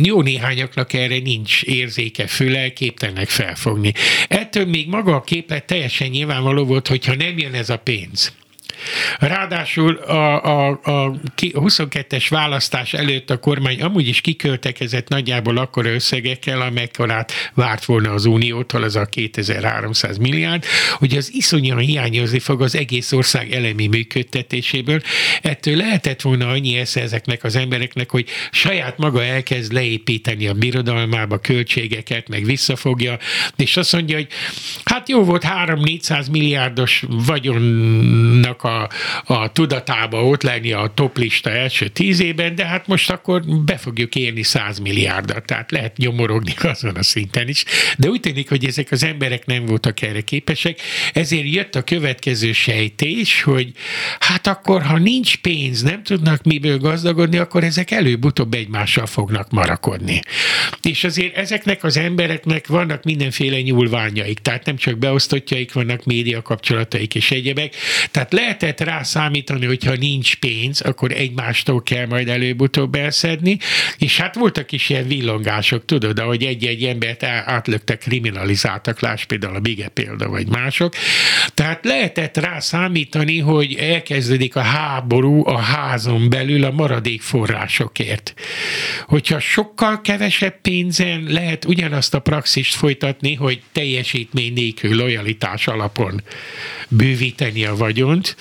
jó néhányaknak erre nincs érzéke, füle, képtelenek felfogni. Ettől még maga a képlet teljesen nyilvánvaló volt, hogyha nem jön ez a pénz, Ráadásul a, a, a 22-es választás előtt a kormány amúgy is kiköltekezett nagyjából akkor összegekkel, amekkorát várt volna az Uniótól, az a 2300 milliárd, hogy az iszonyan hiányozni fog az egész ország elemi működtetéséből. Ettől lehetett volna annyi esze ezeknek az embereknek, hogy saját maga elkezd leépíteni a birodalmába költségeket, meg visszafogja, és azt mondja, hogy hát jó volt 3-400 milliárdos vagyonnak a, a tudatába ott lenni a toplista első tízében, de hát most akkor be fogjuk érni 100 milliárdat, tehát lehet nyomorogni [laughs] azon a szinten is. De úgy tűnik, hogy ezek az emberek nem voltak erre képesek, ezért jött a következő sejtés, hogy hát akkor, ha nincs pénz, nem tudnak miből gazdagodni, akkor ezek előbb-utóbb egymással fognak marakodni. És azért ezeknek az embereknek vannak mindenféle nyúlványaik, tehát nem csak beosztottjaik vannak, média kapcsolataik és egyebek. Tehát lehet lehetett rá számítani, hogyha nincs pénz, akkor egymástól kell majd előbb-utóbb elszedni, és hát voltak is ilyen villongások, tudod, ahogy egy-egy embert átlöktek, kriminalizáltak, láss például a Bige példa, vagy mások. Tehát lehetett rá számítani, hogy elkezdődik a háború a házon belül a maradék forrásokért. Hogyha sokkal kevesebb pénzen lehet ugyanazt a praxist folytatni, hogy teljesítmény nélkül, lojalitás alapon bővíteni a vagyont,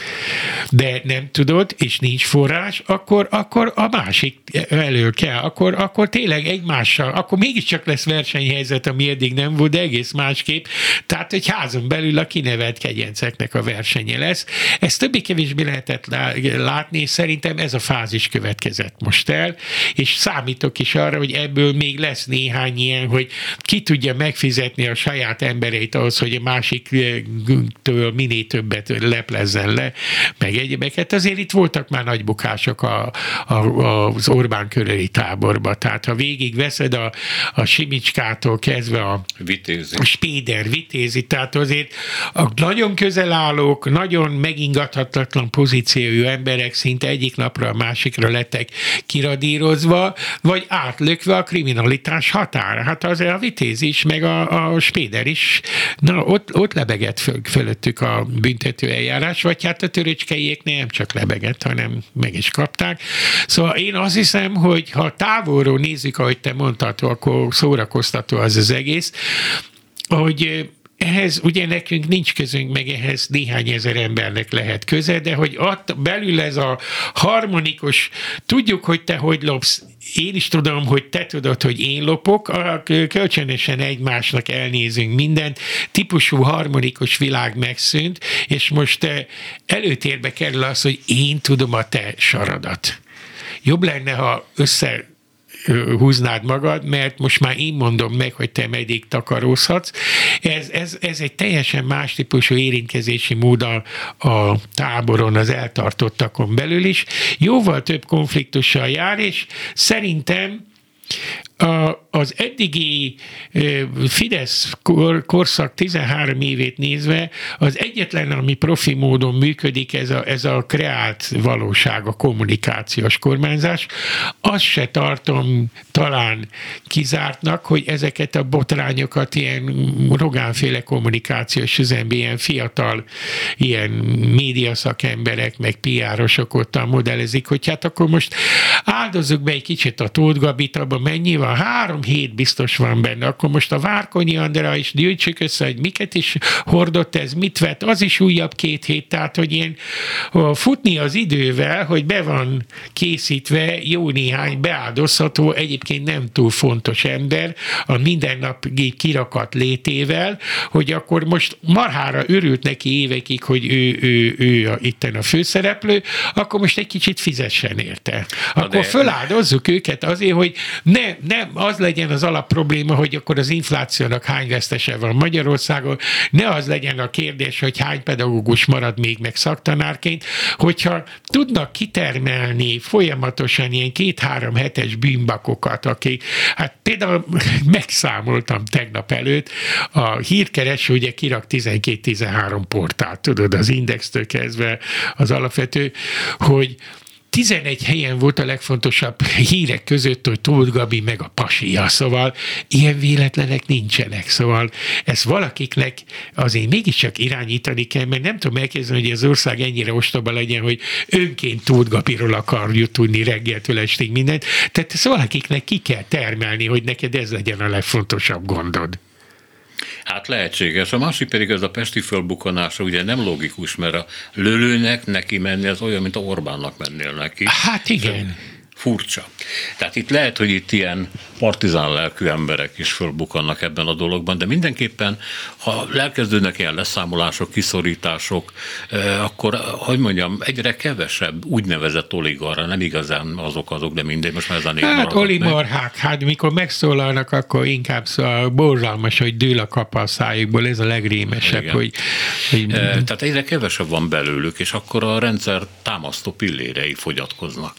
de nem tudod, és nincs forrás, akkor, akkor a másik elő kell, akkor, akkor tényleg egymással, akkor mégiscsak lesz versenyhelyzet, ami eddig nem volt, de egész másképp. Tehát egy házon belül a kinevelt kegyenceknek a versenye lesz. Ezt többé-kevésbé lehetett látni, és szerintem ez a fázis következett most el, és számít számítok is arra, hogy ebből még lesz néhány ilyen, hogy ki tudja megfizetni a saját embereit ahhoz, hogy a másiktől minél többet leplezzen le, meg egyebeket. Azért itt voltak már nagy bukások a, a, az Orbán körüli táborba. Tehát ha végig veszed a, a Simicskától kezdve a, Vitézi. Spéder, Vitézi, tehát azért a nagyon közel állók, nagyon megingathatatlan pozíciójú emberek szinte egyik napra a másikra lettek kiradírozva, vagy átlökve a kriminalitás határa. Hát az a Vitéz is, meg a, a Spéder is, na ott, ott lebegett föl, fölöttük a büntető eljárás, vagy hát a töröcskeiek nem csak lebegett, hanem meg is kapták. Szóval én azt hiszem, hogy ha távolról nézzük, ahogy te mondtad, akkor szórakoztató az az egész, hogy ehhez ugye nekünk nincs közünk, meg ehhez néhány ezer embernek lehet köze, de hogy ott belül ez a harmonikus, tudjuk, hogy te hogy lopsz, én is tudom, hogy te tudod, hogy én lopok, kölcsönösen egymásnak elnézünk mindent, típusú harmonikus világ megszűnt, és most előtérbe kerül az, hogy én tudom a te saradat. Jobb lenne, ha össze húznád magad, mert most már én mondom meg, hogy te meddig takarózhatsz. Ez, ez, ez egy teljesen más típusú érintkezési mód a, a táboron, az eltartottakon belül is. Jóval több konfliktussal jár, és szerintem a, az eddigi Fidesz kor, korszak 13 évét nézve az egyetlen, ami profi módon működik, ez a, ez a kreált valóság, a kommunikációs kormányzás. Azt se tartom talán kizártnak, hogy ezeket a botrányokat ilyen rogánféle kommunikációs üzemben ilyen fiatal, ilyen médiaszakemberek, meg piárosok ott modellezik, hogy hát akkor most áldozzuk be egy kicsit a Tóth Gabit, abban mennyi van? Három hét biztos van benne. Akkor most a Várkonyi Andrea is gyűjtsük össze, hogy miket is hordott ez, mit vett, az is újabb két hét, tehát hogy ilyen futni az idővel, hogy be van készítve jó néhány beáldozható, egyébként nem túl fontos ember a mindennapi kirakat létével, hogy akkor most marhára örült neki évekig, hogy ő, ő, ő a, itten a főszereplő, akkor most egy kicsit fizessen érte. Akkor de... föláldozzuk őket azért, hogy ne, ne az legyen az alap probléma, hogy akkor az inflációnak hány vesztese van Magyarországon, ne az legyen a kérdés, hogy hány pedagógus marad még meg szaktanárként, hogyha tudnak kitermelni folyamatosan ilyen két-három hetes bűnbakokat, akik, hát például [laughs] megszámoltam tegnap előtt, a hírkereső ugye kirak 12-13 portált, tudod, az indextől kezdve az alapvető, hogy 11 helyen volt a legfontosabb hírek között, hogy Tóth Gabi meg a pasia, szóval ilyen véletlenek nincsenek, szóval ezt valakiknek azért mégiscsak irányítani kell, mert nem tudom elképzelni, hogy az ország ennyire ostoba legyen, hogy önként Tóth Gabiról akarjuk tudni reggeltől estig mindent, tehát ezt valakiknek ki kell termelni, hogy neked ez legyen a legfontosabb gondod. Hát lehetséges. A másik pedig ez a pesti fölbukanása ugye nem logikus, mert a lölőnek neki menni az olyan, mint a Orbánnak mennél neki. Hát igen. Szóval furcsa. Tehát itt lehet, hogy itt ilyen partizán lelkű emberek is fölbukannak ebben a dologban, de mindenképpen, ha elkezdődnek ilyen leszámolások, kiszorítások, eh, akkor, hogy mondjam, egyre kevesebb úgynevezett oligarra, nem igazán azok azok, de mindegy, most már ez a név Hát oligarchák, hát mikor megszólalnak, akkor inkább szóval borzalmas, hogy dől a kap a szájukból, ez a legrémesebb, Igen. hogy, hogy... Eh, tehát egyre kevesebb van belőlük, és akkor a rendszer támasztó pillérei fogyatkoznak.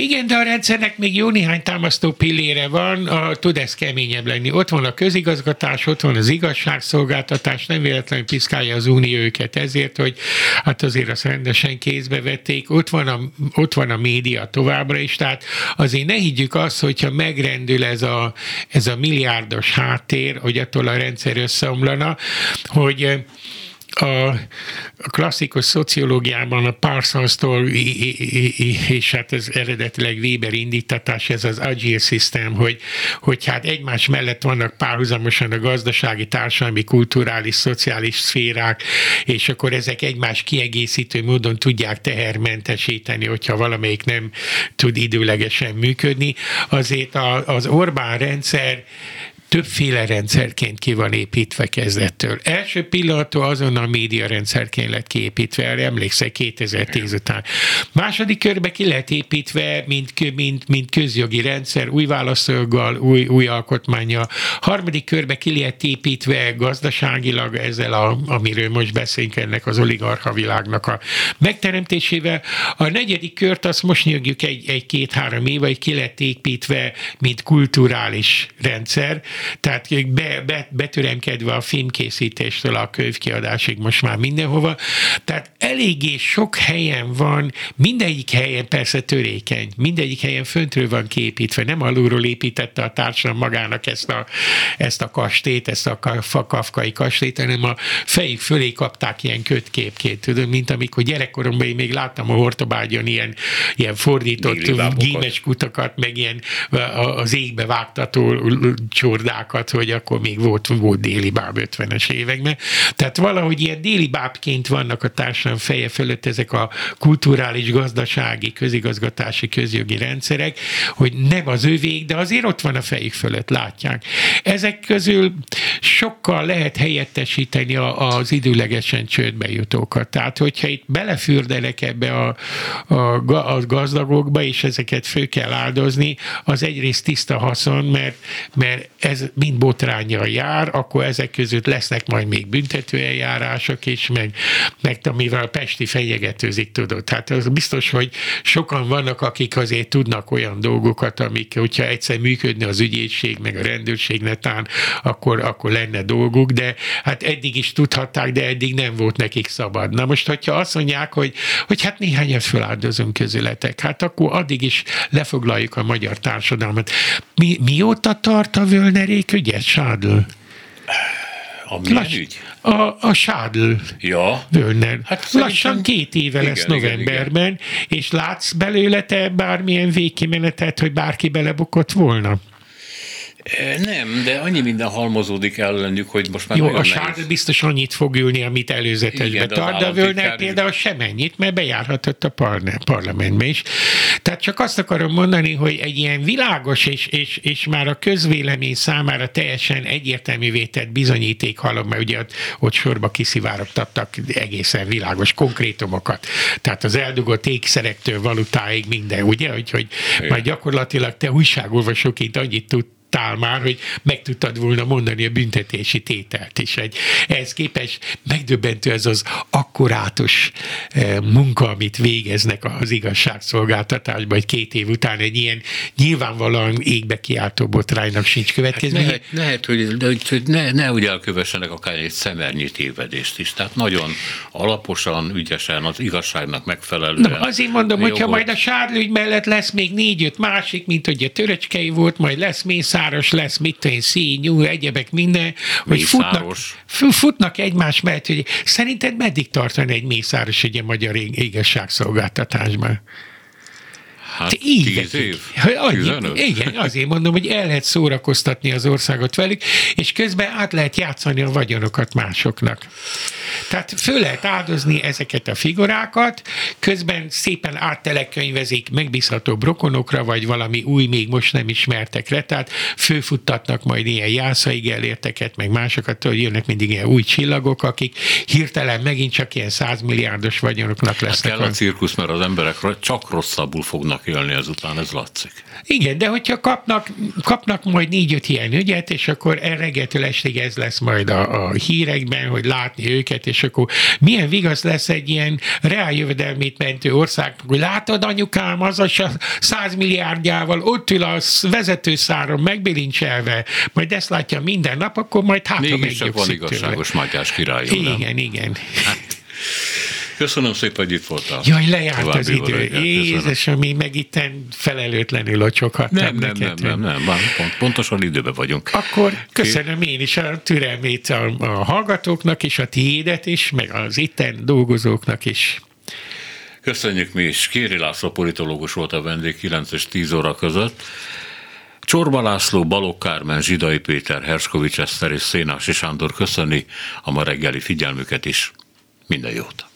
Igen, de a rendszernek még jó néhány támasztó pillére van, a, tud ez keményebb lenni. Ott van a közigazgatás, ott van az igazságszolgáltatás, nem véletlenül piszkálja az Unió őket ezért, hogy hát azért azt rendesen kézbe vették. Ott van a, ott van a média továbbra is, tehát azért ne higgyük azt, hogyha megrendül ez a, ez a milliárdos háttér, hogy attól a rendszer összeomlana, hogy a, klasszikus szociológiában a Parsons-tól, és hát ez eredetileg Weber indítatás, ez az Agile System, hogy, hogy hát egymás mellett vannak párhuzamosan a gazdasági, társadalmi, kulturális, szociális szférák, és akkor ezek egymás kiegészítő módon tudják tehermentesíteni, hogyha valamelyik nem tud időlegesen működni. Azért az Orbán rendszer többféle rendszerként ki van építve kezdettől. Első pillanattól azon a média rendszerként lett kiépítve, erre emlékszek 2010 után. Második körbe ki lett építve, mint, mint, mint közjogi rendszer, új válaszolgal, új, új alkotmánya. Harmadik körbe ki lett építve gazdaságilag ezzel, a, amiről most beszélünk, ennek az oligarcha világnak a megteremtésével. A negyedik kört azt most nyögjük egy, egy két-három éve, hogy ki lett építve, mint kulturális rendszer, tehát be, be, betöremkedve a filmkészítéstől a könyvkiadásig most már mindenhova. Tehát eléggé sok helyen van, mindegyik helyen persze törékeny, mindegyik helyen föntről van képítve, nem alulról építette a társadalom magának ezt a, ezt a kastét, ezt a kafkai kastét, hanem a fejük fölé kapták ilyen kötképként, tudom, mint amikor gyerekkoromban én még láttam a Hortobágyon ilyen, ilyen fordított gímes kutakat, meg ilyen az égbe vágtató csordákat, hogy akkor még volt, volt déli báb 50-es években. Tehát valahogy ilyen déli bábként vannak a társadalom feje fölött ezek a kulturális, gazdasági, közigazgatási, közjogi rendszerek, hogy nem az övék, de azért ott van a fejük fölött, látják. Ezek közül sokkal lehet helyettesíteni az időlegesen csődbe jutókat. Tehát, hogyha itt belefürdelek ebbe a, a, a gazdagokba, és ezeket fő kell áldozni, az egyrészt tiszta haszon, mert, mert ez mind botrányjal jár, akkor ezek között lesznek majd még büntetőeljárások is, meg, meg amivel Pesti fenyegetőzik, tudod. Tehát az biztos, hogy sokan vannak, akik azért tudnak olyan dolgokat, amik, hogyha egyszer működne az ügyészség, meg a rendőrség netán, akkor, akkor lenne dolguk, de hát eddig is tudhatták, de eddig nem volt nekik szabad. Na most, hogyha azt mondják, hogy, hogy hát néhányat feláldozunk közületek, hát akkor addig is lefoglaljuk a magyar társadalmat. Mi, mióta tart a Völnerék ügyet, Sádl? A Lass, ügy? A, a Sádl ja. Völner. Hát Lassan két éve igen, lesz novemberben, igen, igen. és látsz belőle te bármilyen végkimenetet, hogy bárki belebukott volna? Nem, de annyi minden halmozódik ellenük, hogy most már Jó, a Sárd biztos annyit fog ülni, amit előzetesbe tart, de a Völner például sem ennyit, mert bejárhatott a parlamentbe is. Tehát csak azt akarom mondani, hogy egy ilyen világos és, és, és már a közvélemény számára teljesen egyértelművé tett bizonyíték halom, mert ugye ott, ott sorba kiszivárogtattak egészen világos konkrétumokat. Tehát az eldugott ékszerektől valutáig minden, ugye? Úgyhogy már gyakorlatilag te újságolvasóként annyit tud, tál már, hogy meg tudtad volna mondani a büntetési tételt is. Egy, ehhez képest megdöbbentő ez az akkurátus eh, munka, amit végeznek az igazságszolgáltatásban, hogy két év után egy ilyen nyilvánvalóan égbe kiáltó botránynak sincs következménye. Hát lehet, lehet, hogy, hogy ne, ne úgy elkövessenek akár egy szemernyi tévedést is. Tehát nagyon alaposan, ügyesen, az igazságnak megfelelően. Na, azért mondom, hogyha majd a Sárlügy mellett lesz még négy-öt másik, mint hogy a töröcskei volt, majd lesz Mész mészáros lesz, mit tudom, színyú, egyebek minden, hogy futnak, futnak egymás mellett, hogy szerinted meddig tartani egy mészáros egy magyar igazságszolgáltatásban? Hát tíz év? Annyi, igen, azért mondom, hogy el lehet szórakoztatni az országot velük, és közben át lehet játszani a vagyonokat másoknak. Tehát föl lehet áldozni ezeket a figurákat, közben szépen áttelekönyvezik megbízható brokonokra, vagy valami új, még most nem ismertekre, tehát főfuttatnak majd ilyen jászaig elérteket, meg másokat, hogy jönnek mindig ilyen új csillagok, akik hirtelen megint csak ilyen százmilliárdos vagyonoknak lesznek. Hát kell a cirkusz, mert az emberek csak rosszabbul fognak élni ezután, ez látszik. Igen, de hogyha kapnak, kapnak majd négy-öt ilyen ügyet, és akkor reggeltől estig ez lesz majd a, a hírekben, hogy látni őket, és akkor milyen vigasz lesz egy ilyen reáljövedelmét mentő ország, hogy látod anyukám, az a száz milliárdjával ott ül a vezetőszáron megbilincselve, majd ezt látja minden nap, akkor majd hátra Mégis csak van igazságos Mátyás király. Igen, nem? igen. Hát, Köszönöm szépen, hogy itt voltál. Jaj, lejárt az idő. Jézusom, mi meg itt felelőtlenül locsoghattam nem, nem, nem, nem, nem, nem, pont, pontosan időben vagyunk. Akkor köszönöm én is a türelmét a, a hallgatóknak és a tiédet is, meg az itten dolgozóknak is. Köszönjük mi is. Kéri László politológus volt a vendég 9 és 10 óra között. Csorba László, Balogh Kármen, Zsidai Péter, Herskovics Eszter és Szénási Sándor köszöni a ma reggeli figyelmüket is. Minden jót!